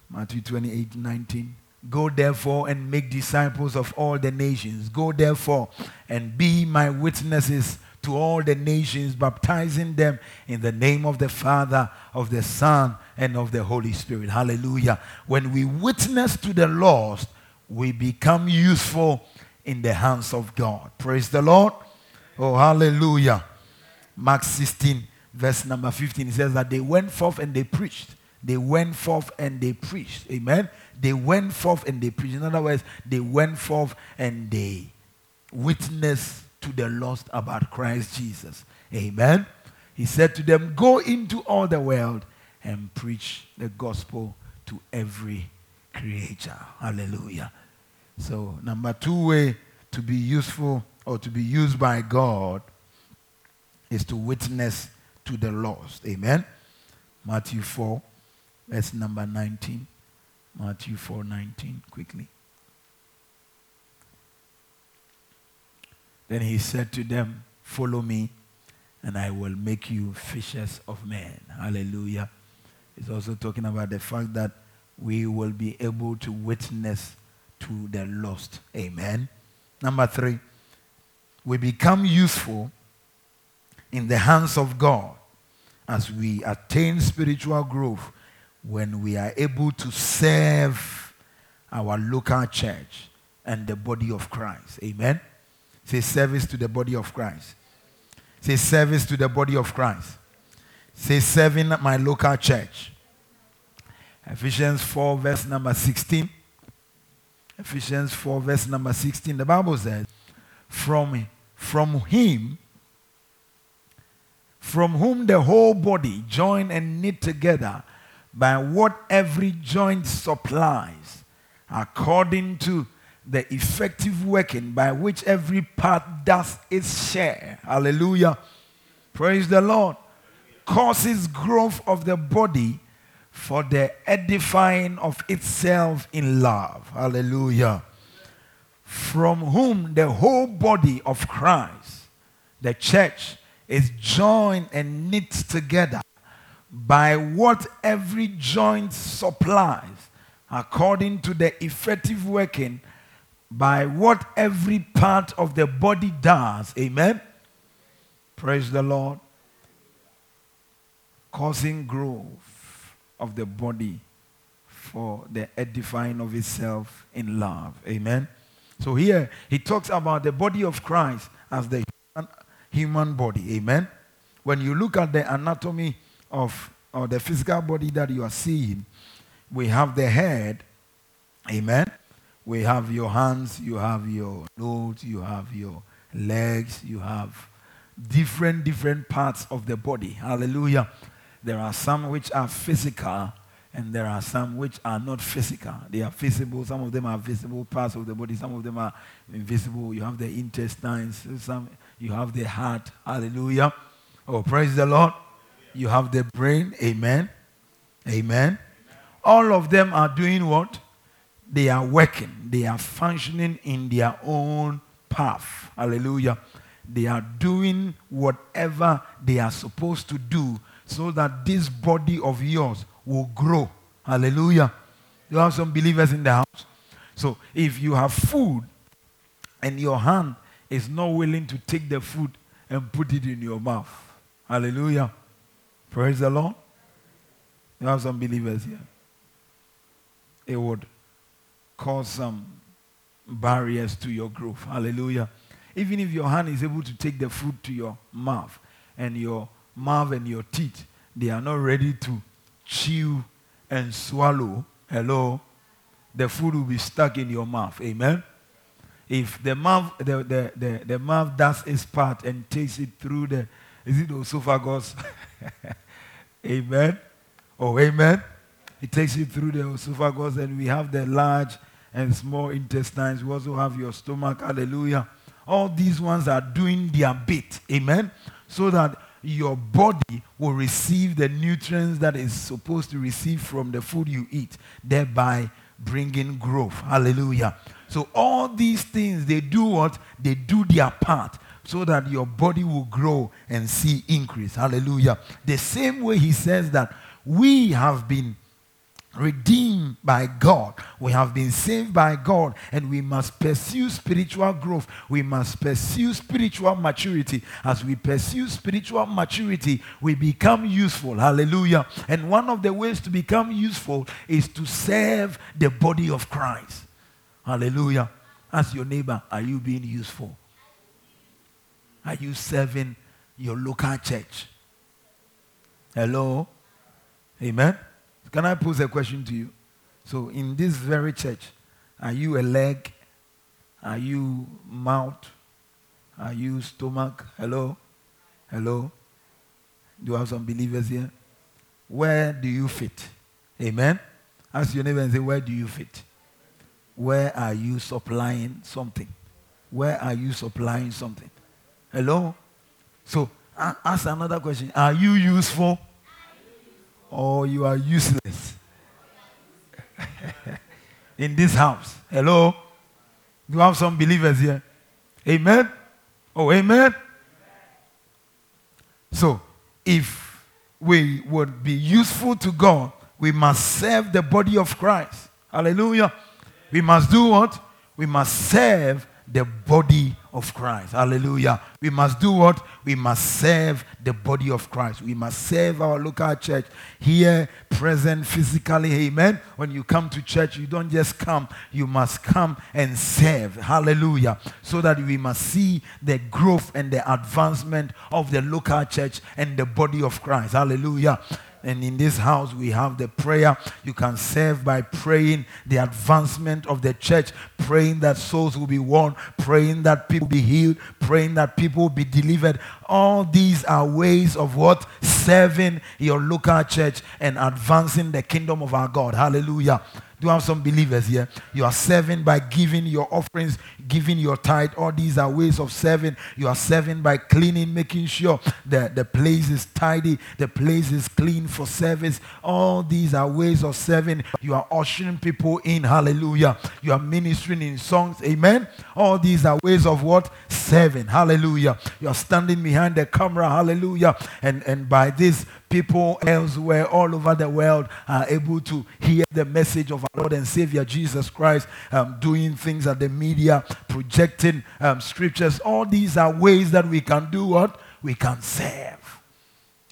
Matthew 28, 19. Go therefore and make disciples of all the nations. Go therefore and be my witnesses to all the nations, baptizing them in the name of the Father, of the Son, and of the Holy Spirit. Hallelujah. When we witness to the lost, we become useful in the hands of God. Praise the Lord. Oh, hallelujah. Mark 16, verse number 15, it says that they went forth and they preached. They went forth and they preached. Amen. They went forth and they preached. In other words, they went forth and they witnessed to the lost about Christ Jesus. Amen. He said to them, Go into all the world and preach the gospel to every creature. Hallelujah. So, number two way to be useful or to be used by God is to witness to the lost. Amen. Matthew 4, verse number 19. Matthew 4 19, quickly. Then he said to them, Follow me, and I will make you fishers of men. Hallelujah. He's also talking about the fact that we will be able to witness to the lost. Amen. Number three, we become useful in the hands of God as we attain spiritual growth when we are able to serve our local church and the body of Christ. Amen. Say service to the body of Christ. Say service to the body of Christ. Say serving my local church. Ephesians 4, verse number 16. Ephesians 4, verse number 16. The Bible says, From, from him from whom the whole body, joined and knit together by what every joint supplies, according to the effective working by which every part does its share. Hallelujah. Praise the Lord. Causes growth of the body for the edifying of itself in love. Hallelujah. From whom the whole body of Christ, the church, is joined and knit together by what every joint supplies, according to the effective working by what every part of the body does. Amen. Praise the Lord. Causing growth of the body for the edifying of itself in love. Amen. So here he talks about the body of Christ as the human body. Amen. When you look at the anatomy of or the physical body that you are seeing, we have the head. Amen. We have your hands, you have your nose, you have your legs, you have different different parts of the body. Hallelujah. There are some which are physical and there are some which are not physical. They are visible. Some of them are visible parts of the body. Some of them are invisible. You have the intestines. Some you have the heart. Hallelujah. Oh, praise the Lord. You have the brain. Amen. Amen. All of them are doing what? They are working. They are functioning in their own path. Hallelujah. They are doing whatever they are supposed to do so that this body of yours will grow. Hallelujah. You have some believers in the house. So if you have food and your hand is not willing to take the food and put it in your mouth. Hallelujah. Praise the Lord. You have some believers here. it would cause some barriers to your growth. Hallelujah. Even if your hand is able to take the food to your mouth and your mouth and your teeth, they are not ready to chew and swallow. Hello. The food will be stuck in your mouth. Amen. If the mouth, the, the, the, the mouth does its part and takes it through the, is it esophagus? amen. Oh, amen. It takes it through the esophagus, and we have the large and small intestines. We also have your stomach. Hallelujah. All these ones are doing their bit. Amen. So that your body will receive the nutrients that is supposed to receive from the food you eat, thereby bringing growth. Hallelujah. So all these things, they do what? They do their part so that your body will grow and see increase. Hallelujah. The same way he says that we have been redeemed by God. We have been saved by God, and we must pursue spiritual growth. We must pursue spiritual maturity. As we pursue spiritual maturity, we become useful. Hallelujah. And one of the ways to become useful is to serve the body of Christ. Hallelujah. Ask your neighbor, are you being useful? Are you serving your local church? Hello? Amen? Can I pose a question to you? So, in this very church, are you a leg? Are you mouth? Are you stomach? Hello? Hello? Do you have some believers here? Where do you fit? Amen? Ask your neighbor and say, Where do you fit? Where are you supplying something? Where are you supplying something? Hello? So, ask another question. Are you useful? Or you are useless? In this house. Hello? Do you have some believers here? Amen? Oh, amen? So, if we would be useful to God, we must serve the body of Christ. Hallelujah. We must do what? We must serve the body of Christ. Hallelujah. We must do what? We must serve the body of Christ. We must serve our local church here, present physically. Amen. When you come to church, you don't just come, you must come and serve. Hallelujah. So that we must see the growth and the advancement of the local church and the body of Christ. Hallelujah. And in this house, we have the prayer. You can serve by praying the advancement of the church, praying that souls will be won, praying that people be healed, praying that people be delivered. All these are ways of what? Serving your local church and advancing the kingdom of our God. Hallelujah. Do you have some believers here? You are serving by giving your offerings, giving your tithe. All these are ways of serving. You are serving by cleaning, making sure that the place is tidy, the place is clean for service. All these are ways of serving. You are ushering people in. Hallelujah. You are ministering in songs. Amen. All these are ways of what? Serving. Hallelujah. You are standing behind the camera. Hallelujah. And, and by this, people elsewhere all over the world are able to hear the message of our Lord and Savior Jesus Christ, um, doing things at the media, projecting um, scriptures. All these are ways that we can do what? We can serve.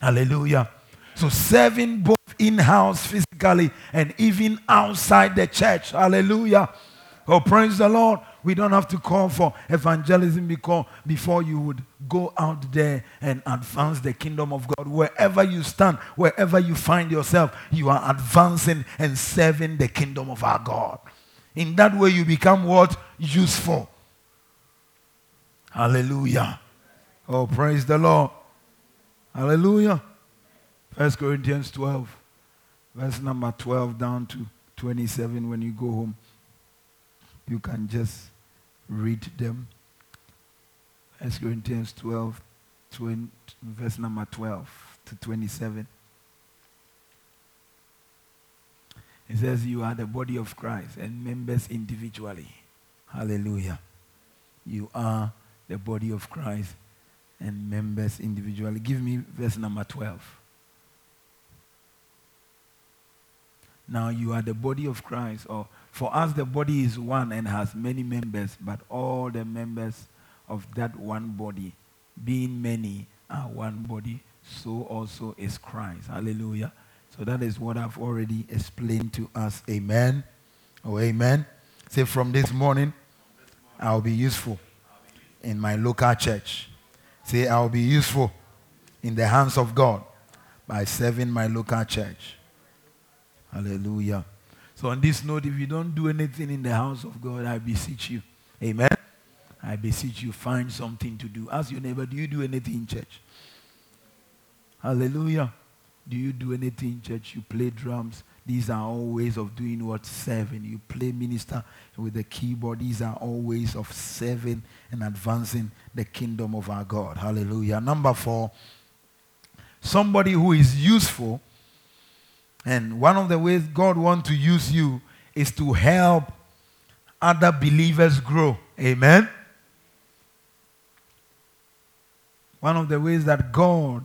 Hallelujah. So, serving both in house physically and even outside the church. Hallelujah. Oh, praise the Lord. We don't have to call for evangelism because before you would go out there and advance the kingdom of God. Wherever you stand, wherever you find yourself, you are advancing and serving the kingdom of our God. In that way, you become what? Useful. Hallelujah. Oh, praise the Lord. Hallelujah. First Corinthians 12, verse number 12 down to 27 when you go home. You can just read them. 1 Corinthians 12, 20, verse number 12 to 27. It says, You are the body of Christ and members individually. Hallelujah. You are the body of Christ and members individually. Give me verse number 12. Now you are the body of Christ, or for us, the body is one and has many members, but all the members of that one body, being many, are one body, so also is Christ. Hallelujah. So that is what I've already explained to us. Amen. Oh, amen. Say, from this morning, I'll be useful in my local church. Say, I'll be useful in the hands of God by serving my local church. Hallelujah. So, on this note, if you don't do anything in the house of God, I beseech you. Amen. I beseech you, find something to do. Ask your neighbor, do you do anything in church? Hallelujah. Do you do anything in church? You play drums. These are all ways of doing what? Serving. You play minister with the keyboard. These are all ways of serving and advancing the kingdom of our God. Hallelujah. Number four, somebody who is useful. And one of the ways God wants to use you is to help other believers grow. Amen. One of the ways that God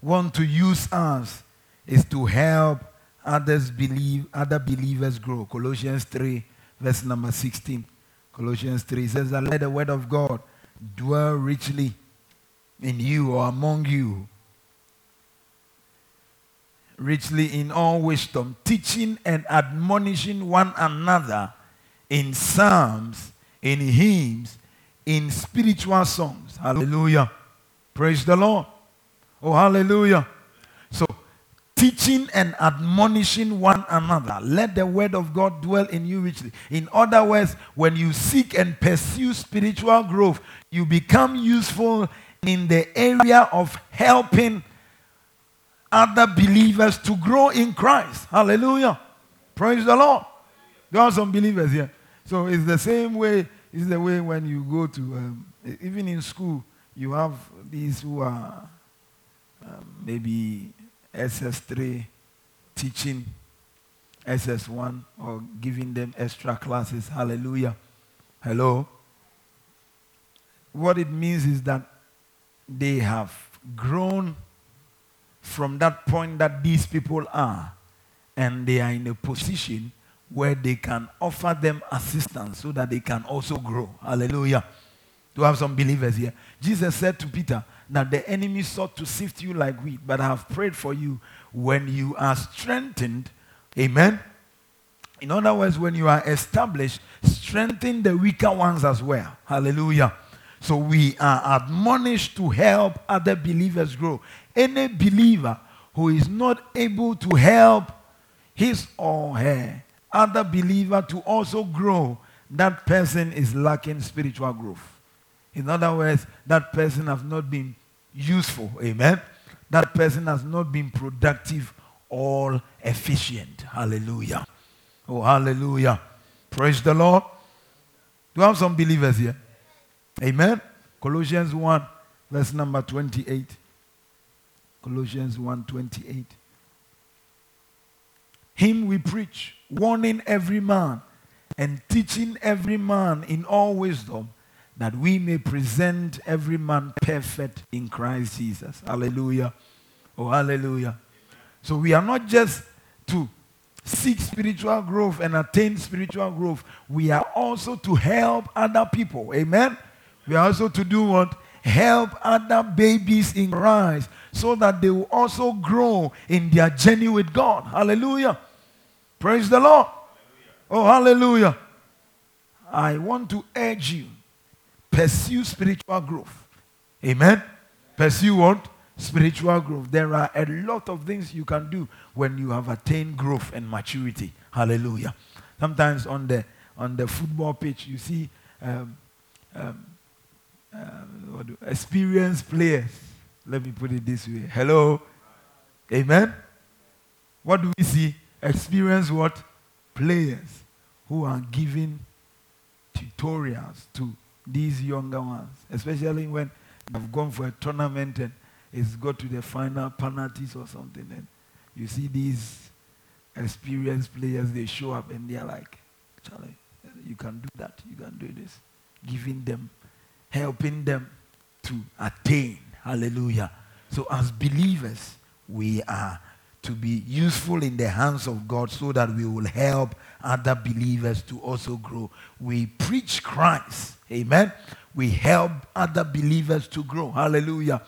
wants to use us is to help others believe, other believers grow. Colossians 3, verse number 16. Colossians 3 says let the word of God dwell richly in you or among you, richly in all wisdom, teaching and admonishing one another in psalms, in hymns, in spiritual songs. Hallelujah. Praise the Lord. Oh, hallelujah. So, teaching and admonishing one another. Let the word of God dwell in you richly. In other words, when you seek and pursue spiritual growth, you become useful in the area of helping other believers to grow in Christ. Hallelujah. Praise the Lord. There are some believers here. So it's the same way, it's the way when you go to, um, even in school, you have these who are um, maybe SS3 teaching SS1 or giving them extra classes. Hallelujah. Hello. What it means is that they have grown from that point that these people are, and they are in a position where they can offer them assistance so that they can also grow. Hallelujah. To have some believers here. Jesus said to Peter that the enemy sought to sift you like wheat, but I have prayed for you when you are strengthened. Amen. In other words, when you are established, strengthen the weaker ones as well. Hallelujah. So we are admonished to help other believers grow. Any believer who is not able to help his or her other believer to also grow, that person is lacking spiritual growth. In other words, that person has not been useful. Amen. That person has not been productive or efficient. Hallelujah. Oh, hallelujah. Praise the Lord. Do you have some believers here? Amen. Colossians 1, verse number 28. Colossians 1 28. Him we preach, warning every man and teaching every man in all wisdom, that we may present every man perfect in Christ Jesus. Hallelujah. Oh, hallelujah. So we are not just to seek spiritual growth and attain spiritual growth, we are also to help other people. Amen. We are also to do what? Help other babies in Christ so that they will also grow in their journey with God. Hallelujah. Praise the Lord. Oh, hallelujah. I want to urge you pursue spiritual growth. Amen. Pursue what? Spiritual growth. There are a lot of things you can do when you have attained growth and maturity. Hallelujah. Sometimes on the on the football pitch, you see um, um, uh, experienced players. Let me put it this way. Hello. Amen. What do we see? Experienced what? Players who are giving tutorials to these younger ones, especially when they've gone for a tournament and it's got to the final penalties or something. And you see these experienced players, they show up and they're like, Charlie, you can do that, you can do this. Giving them, helping them to attain. Hallelujah. So as believers, we are to be useful in the hands of God so that we will help other believers to also grow. We preach Christ. Amen. We help other believers to grow. Hallelujah.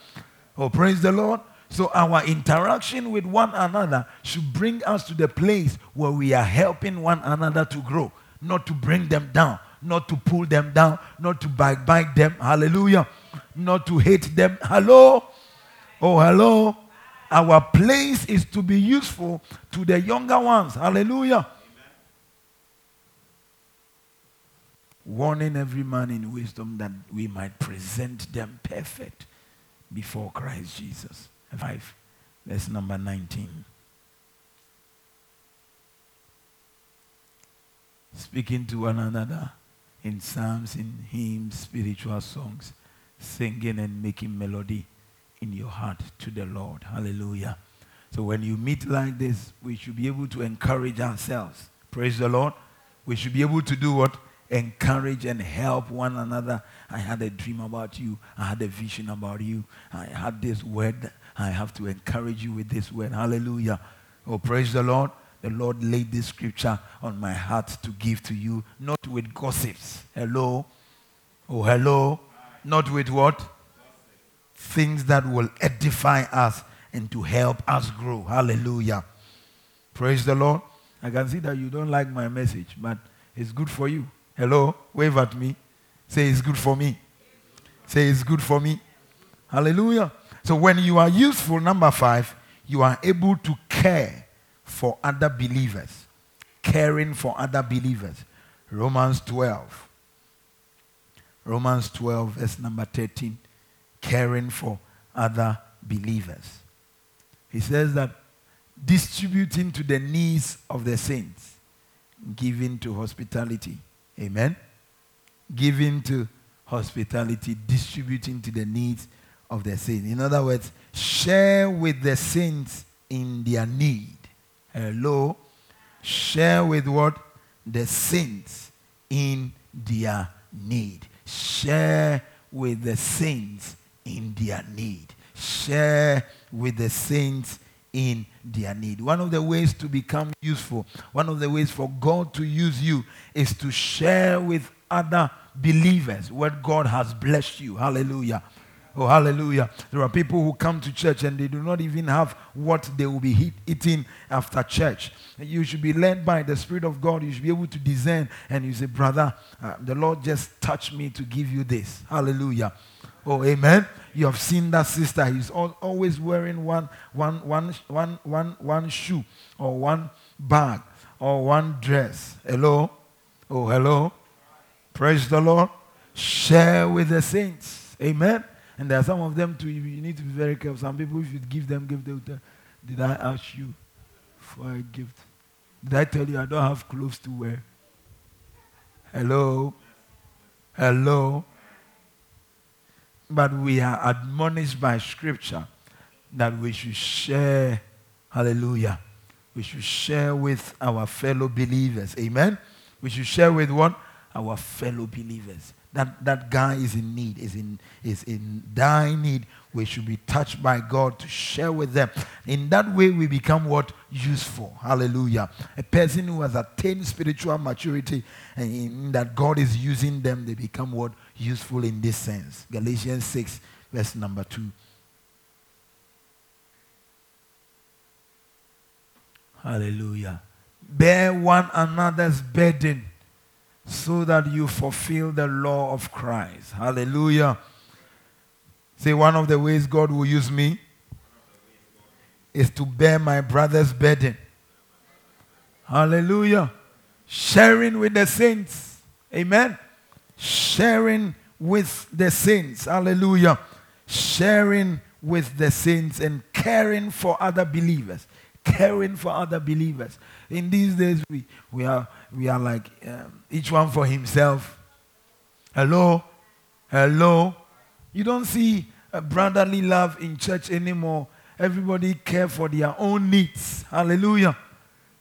Oh, praise the Lord. So our interaction with one another should bring us to the place where we are helping one another to grow, not to bring them down, not to pull them down, not to bite them. Hallelujah. Not to hate them. Hello. Oh, hello. Our place is to be useful to the younger ones. Hallelujah. Warning every man in wisdom that we might present them perfect before Christ Jesus. 5, verse number 19. Speaking to one another in psalms, in hymns, spiritual songs, singing and making melody in your heart to the Lord. Hallelujah. So when you meet like this, we should be able to encourage ourselves. Praise the Lord. We should be able to do what? Encourage and help one another. I had a dream about you. I had a vision about you. I had this word. I have to encourage you with this word. Hallelujah. Oh, praise the Lord. The Lord laid this scripture on my heart to give to you, not with gossips. Hello. Oh, hello. Not with what? things that will edify us and to help us grow. Hallelujah. Praise the Lord. I can see that you don't like my message, but it's good for you. Hello? Wave at me. Say it's good for me. Say it's good for me. Hallelujah. So when you are useful, number five, you are able to care for other believers. Caring for other believers. Romans 12. Romans 12, verse number 13 caring for other believers. He says that distributing to the needs of the saints, giving to hospitality. Amen. Giving to hospitality, distributing to the needs of the saints. In other words, share with the saints in their need. Hello. Share with what? The saints in their need. Share with the saints in their need. Share with the saints in their need. One of the ways to become useful, one of the ways for God to use you is to share with other believers what God has blessed you. Hallelujah. Oh, hallelujah. There are people who come to church and they do not even have what they will be eating after church. You should be led by the Spirit of God. You should be able to discern. And you say, Brother, uh, the Lord just touched me to give you this. Hallelujah. Oh, amen. You have seen that sister. He's always wearing one, one, one, one, one, one shoe or one bag or one dress. Hello? Oh, hello? Praise the Lord. Share with the saints. Amen. And there are some of them too. You need to be very careful. Some people, if you give them, give them. Did I ask you for a gift? Did I tell you I don't have clothes to wear? Hello? Hello? But we are admonished by Scripture that we should share, hallelujah, we should share with our fellow believers. Amen? We should share with what? Our fellow believers. That, that guy is in need, is in, is in dying need. We should be touched by God to share with them. In that way, we become what? Useful. Hallelujah. A person who has attained spiritual maturity and in that God is using them, they become what? Useful in this sense. Galatians 6, verse number 2. Hallelujah. Bear one another's burden so that you fulfill the law of Christ. Hallelujah. Say, one of the ways God will use me is to bear my brother's burden. Hallelujah. Sharing with the saints. Amen. Sharing with the saints. Hallelujah. Sharing with the saints and caring for other believers. Caring for other believers. In these days, we, we, are, we are like um, each one for himself. Hello? Hello? You don't see brotherly love in church anymore. Everybody care for their own needs. Hallelujah.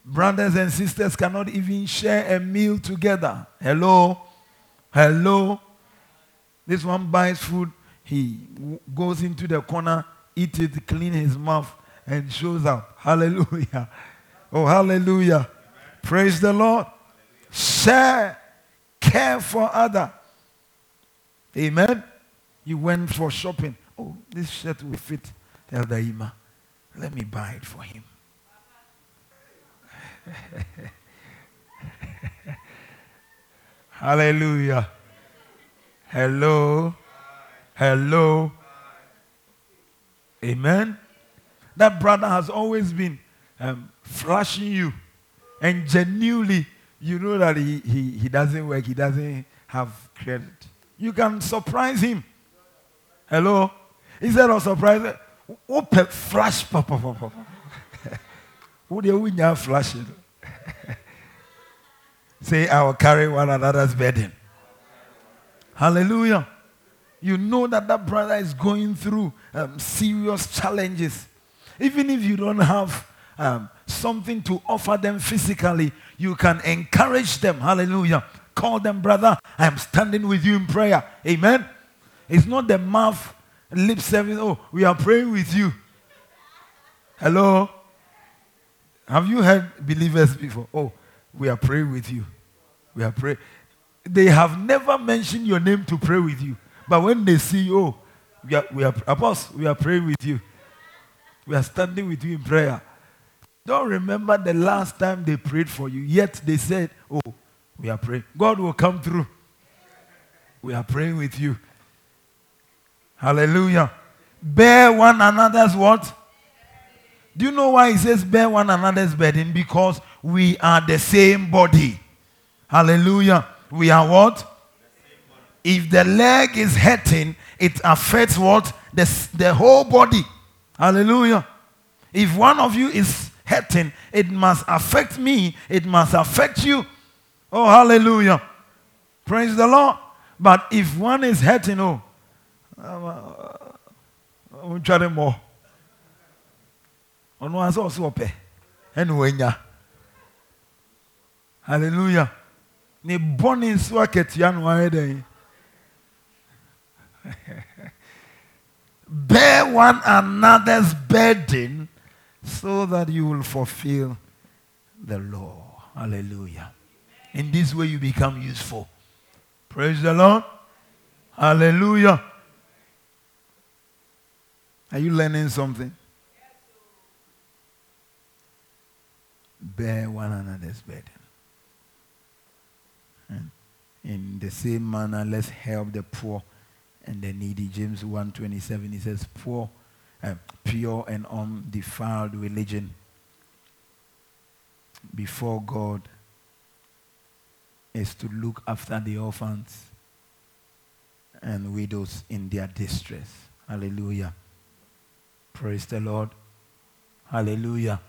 Brothers and sisters cannot even share a meal together. Hello? Hello? This one buys food. He goes into the corner, eat it, clean his mouth, and shows up. Hallelujah. Oh, hallelujah. Praise the Lord. Share, care for other. Amen. You went for shopping. Oh, this shirt will fit Elder Ima. Let me buy it for him. Hallelujah. Hello. Hello. Amen. That brother has always been um, flashing you. And genuinely, you know that he, he, he doesn't work, he doesn't have credit. You can surprise him. Hello? Instead of surprise, open flash, papa, papa. Who do you flashing? Say, I will carry one another's burden. Hallelujah. You know that that brother is going through um, serious challenges. Even if you don't have um, something to offer them physically, you can encourage them. Hallelujah. Call them, brother. I am standing with you in prayer. Amen. It's not the mouth, lip service. Oh, we are praying with you. Hello. Have you heard believers before? Oh, we are praying with you. We are praying. They have never mentioned your name to pray with you. But when they see you, oh, we are, we are, Apostle, we are praying with you. We are standing with you in prayer. Don't remember the last time they prayed for you. Yet they said, Oh, we are praying. God will come through. We are praying with you. Hallelujah. Bear one another's what? Do you know why he says bear one another's burden? Because we are the same body. Hallelujah. We are what? If the leg is hurting, it affects what? The, the whole body. Hallelujah. If one of you is hurting, it must affect me, it must affect you. Oh, hallelujah. Praise the Lord. But if one is hurting, oh, I'm uh, trying more. On one's also pay. Anyway, hallelujah. Ne nso akatua no ayɛ bear one another's burden so that you will fulfill the law. Hallelujah. In this way, you become useful. Praise the Lord. Hallelujah. Are you learning something? Bear one another's burden. And in the same manner, let's help the poor and the needy. James 1.27, he says, poor, pure and undefiled religion before God is to look after the orphans and widows in their distress. Hallelujah. Praise the Lord. Hallelujah.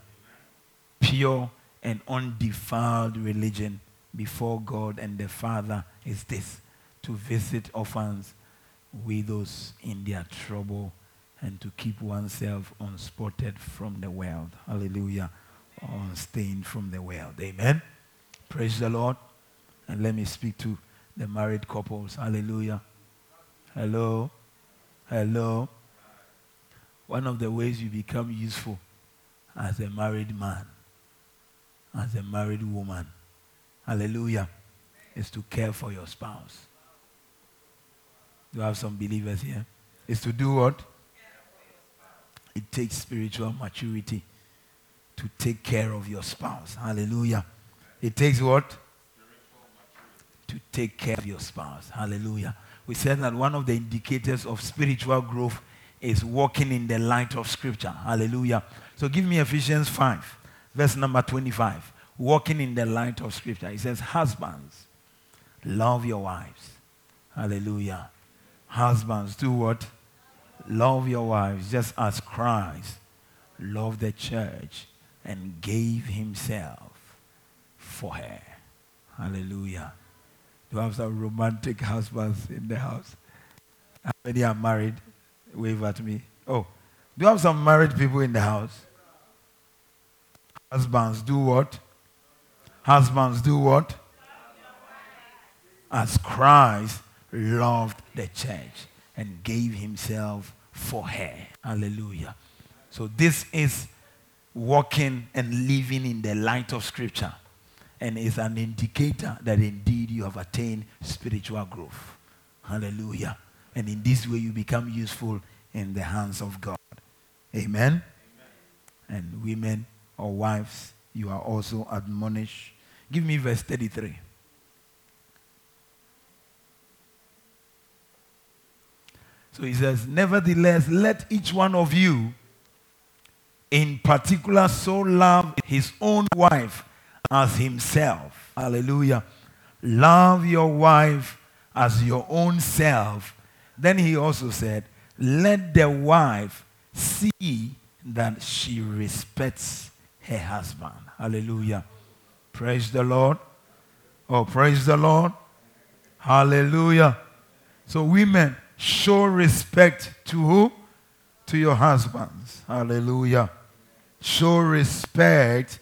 Pure and undefiled religion before God and the Father is this to visit orphans widows in their trouble and to keep oneself unspotted from the world. Hallelujah. Unstained from the world. Amen. Praise the Lord. And let me speak to the married couples. Hallelujah. Hello. Hello. One of the ways you become useful as a married man, as a married woman, hallelujah, is to care for your spouse. You have some believers here. Is to do what? It takes spiritual maturity to take care of your spouse. Hallelujah. It takes what? To take care of your spouse. Hallelujah. We said that one of the indicators of spiritual growth is walking in the light of Scripture. Hallelujah. So give me Ephesians 5, verse number 25. Walking in the light of Scripture. It says, Husbands, love your wives. Hallelujah Husbands, do what? Love your wives just as Christ loved the church and gave himself for her. Hallelujah. Do you have some romantic husbands in the house? How many are married? Wave at me. Oh, do you have some married people in the house? Husbands, do what? Husbands, do what? As Christ loved the church and gave himself for her. Hallelujah. So this is walking and living in the light of scripture and is an indicator that indeed you have attained spiritual growth. Hallelujah. And in this way you become useful in the hands of God. Amen. Amen. And women or wives, you are also admonished. Give me verse 33. So he says, Nevertheless, let each one of you in particular so love his own wife as himself. Hallelujah. Love your wife as your own self. Then he also said, Let the wife see that she respects her husband. Hallelujah. Praise the Lord. Oh, praise the Lord. Hallelujah. So, women, show respect to who? To your husbands. Hallelujah. Show respect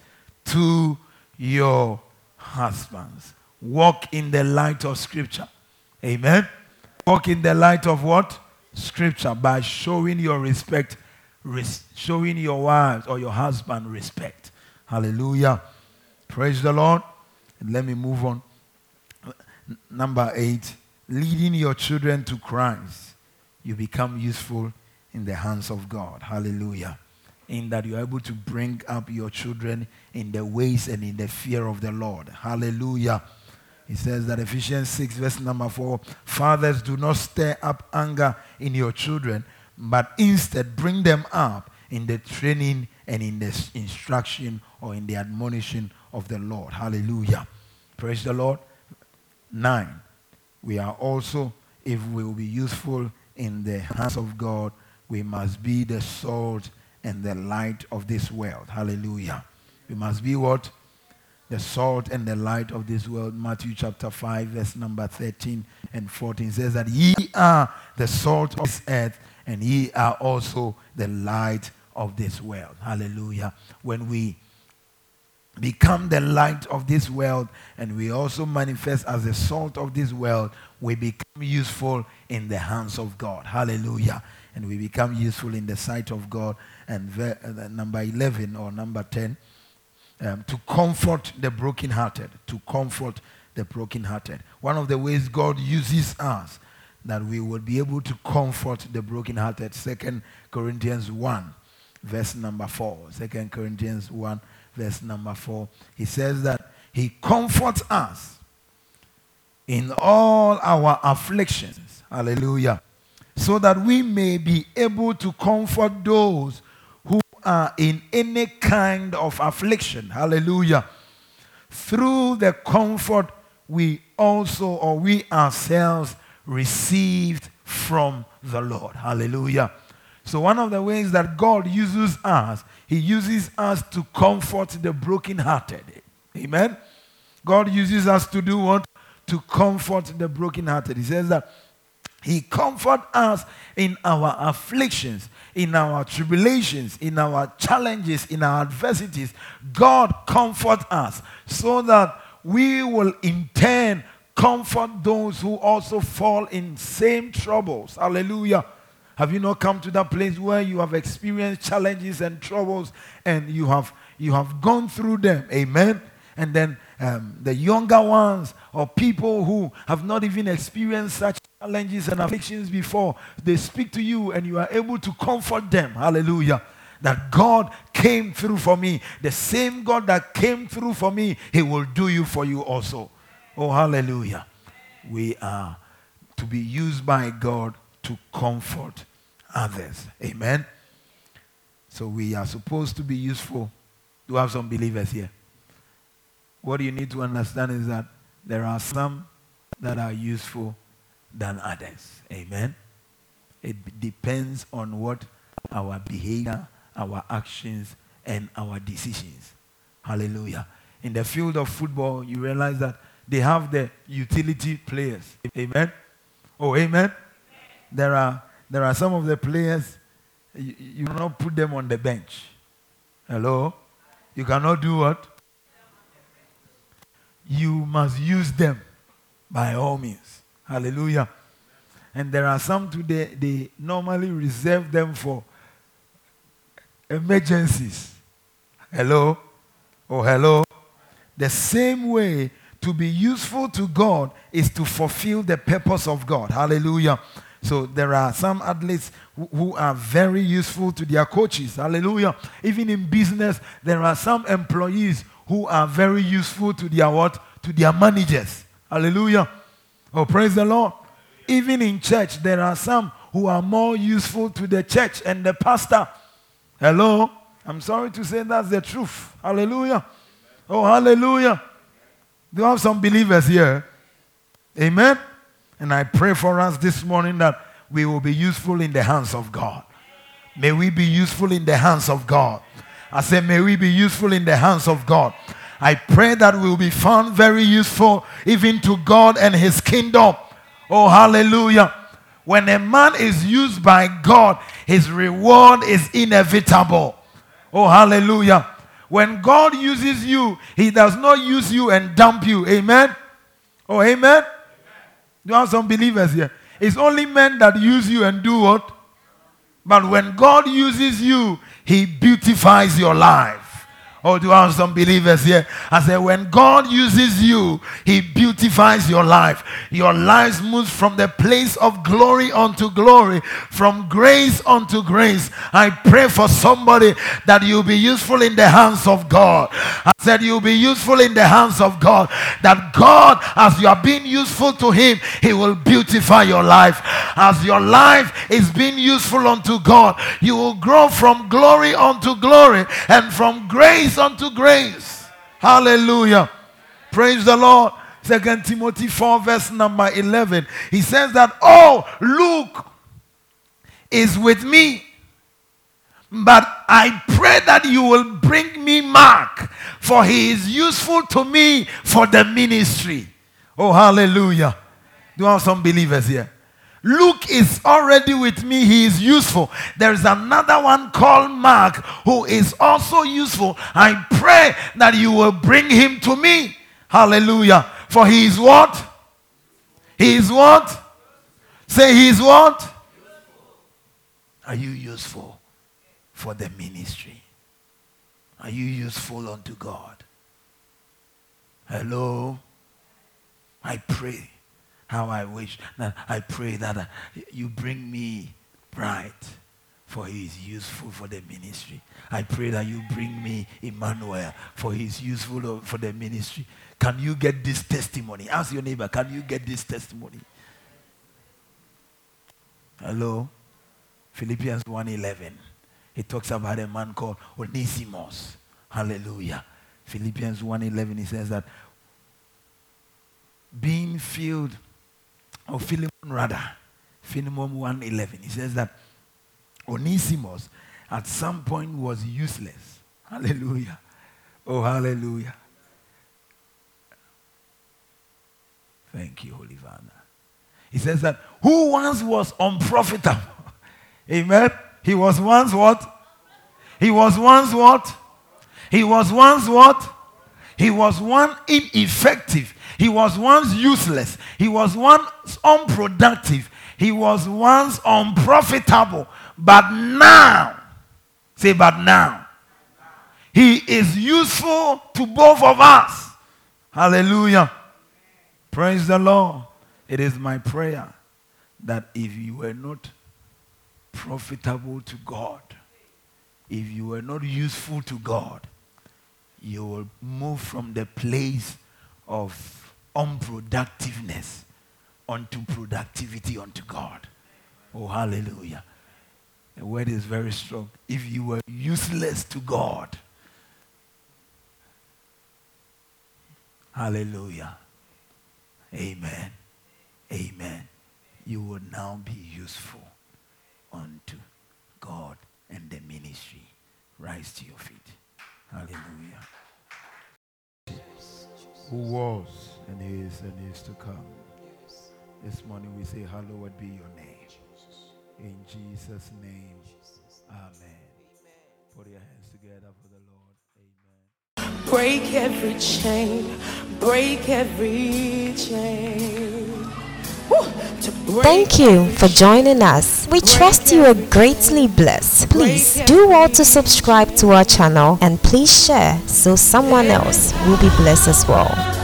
to your husbands. Walk in the light of Scripture. Amen. Walk in the light of what? Scripture by showing your respect, res- showing your wives or your husband respect. Hallelujah. Praise the Lord. Let me move on. Number eight, leading your children to Christ. You become useful in the hands of God. Hallelujah. In that you're able to bring up your children in the ways and in the fear of the Lord. Hallelujah. He says that Ephesians 6, verse number 4 Fathers, do not stir up anger in your children, but instead bring them up in the training and in the instruction or in the admonition of the Lord. Hallelujah. Praise the Lord. 9. We are also, if we will be useful in the hands of God, we must be the salt and the light of this world. Hallelujah. We must be what? the salt and the light of this world. Matthew chapter 5, verse number 13 and 14 says that ye are the salt of this earth and ye are also the light of this world. Hallelujah. When we become the light of this world and we also manifest as the salt of this world, we become useful in the hands of God. Hallelujah. And we become useful in the sight of God. And ver- uh, number 11 or number 10 um, to comfort the brokenhearted, to comfort the brokenhearted. One of the ways God uses us that we will be able to comfort the brokenhearted. Second Corinthians 1, verse number 4. Second Corinthians 1, verse number 4. He says that he comforts us in all our afflictions. Hallelujah. So that we may be able to comfort those who are in any kind of affliction, hallelujah, through the comfort we also or we ourselves received from the Lord. Hallelujah. So, one of the ways that God uses us, He uses us to comfort the brokenhearted. Amen. God uses us to do what? To comfort the brokenhearted. He says that He comforts us in our afflictions in our tribulations, in our challenges, in our adversities, God comfort us so that we will in turn comfort those who also fall in same troubles. Hallelujah. Have you not come to that place where you have experienced challenges and troubles and you have you have gone through them? Amen. And then um, the younger ones or people who have not even experienced such challenges and afflictions before, they speak to you and you are able to comfort them. Hallelujah. That God came through for me. The same God that came through for me, He will do you for you also. Oh, hallelujah. We are to be used by God to comfort others. Amen. So we are supposed to be useful. Do have some believers here? What you need to understand is that there are some that are useful than others. Amen. It depends on what our behavior, our actions, and our decisions. Hallelujah. In the field of football, you realize that they have the utility players. Amen. Oh, amen. amen. There are there are some of the players you, you cannot put them on the bench. Hello? You cannot do what? You must use them by all means. Hallelujah. And there are some today, they normally reserve them for emergencies. Hello? Oh, hello? The same way to be useful to God is to fulfill the purpose of God. Hallelujah. So there are some athletes who, are very useful to their coaches. Hallelujah. Even in business, there are some employees who are very useful to their what? To their managers. Hallelujah. Oh, praise the Lord. Even in church, there are some who are more useful to the church and the pastor. Hello? I'm sorry to say that's the truth. Hallelujah. Oh, hallelujah. Do you have some believers here? Amen. And I pray for us this morning that we will be useful in the hands of God. May we be useful in the hands of God. I say, may we be useful in the hands of God. I pray that we will be found very useful even to God and His kingdom. Oh, hallelujah. When a man is used by God, his reward is inevitable. Oh, hallelujah. When God uses you, He does not use you and dump you. Amen. Oh, amen. You have some believers here. It's only men that use you and do what? But when God uses you, He beautifies your life. Oh, do I have some believers here? I said, when God uses you, He beautifies your life. Your life moves from the place of glory unto glory, from grace unto grace. I pray for somebody that you'll be useful in the hands of God. I said, you'll be useful in the hands of God. That God, as you are being useful to Him, He will beautify your life. As your life is being useful unto God, you will grow from glory unto glory and from grace grace unto grace. Hallelujah. Praise the Lord. Second Timothy 4, verse number 11. He says that, Oh, Luke is with me. But I pray that you will bring me Mark, for he is useful to me for the ministry. Oh, hallelujah. Do you have some believers here? Luke is already with me. He is useful. There is another one called Mark who is also useful. I pray that you will bring him to me. Hallelujah. For he is what? He is what? Say he is what? Are you useful for the ministry? Are you useful unto God? Hello? I pray how I wish that I pray that uh, you bring me bright, for he is useful for the ministry. I pray that you bring me Emmanuel, for he is useful for the ministry. Can you get this testimony? Ask your neighbor, can you get this testimony? Hello? Philippians 1.11. It talks about a man called Onesimus. Hallelujah. Philippians 1.11, he says that being filled or Philemon rather, Philemon 1.11. He says that Onesimus at some point was useless. Hallelujah. Oh, hallelujah. Thank you, Holy Father. He says that who once was unprofitable. Amen. He was once what? He was once what? He was once what? He was one ineffective. He was once useless. He was once unproductive. He was once unprofitable. But now, say, but now, he is useful to both of us. Hallelujah. Praise the Lord. It is my prayer that if you were not profitable to God, if you were not useful to God, you will move from the place of unproductiveness unto productivity unto God. Oh, hallelujah. The word is very strong. If you were useless to God, hallelujah. Amen. Amen. You will now be useful unto God and the ministry. Rise to your feet. Hallelujah. Who was and is and is to come. This morning we say, Hallowed be your name. In Jesus' name, Amen. Put your hands together for the Lord. Amen. Break every chain, break every chain. Thank you for joining us. We trust you are greatly blessed. Please do all to subscribe to our channel and please share so someone else will be blessed as well.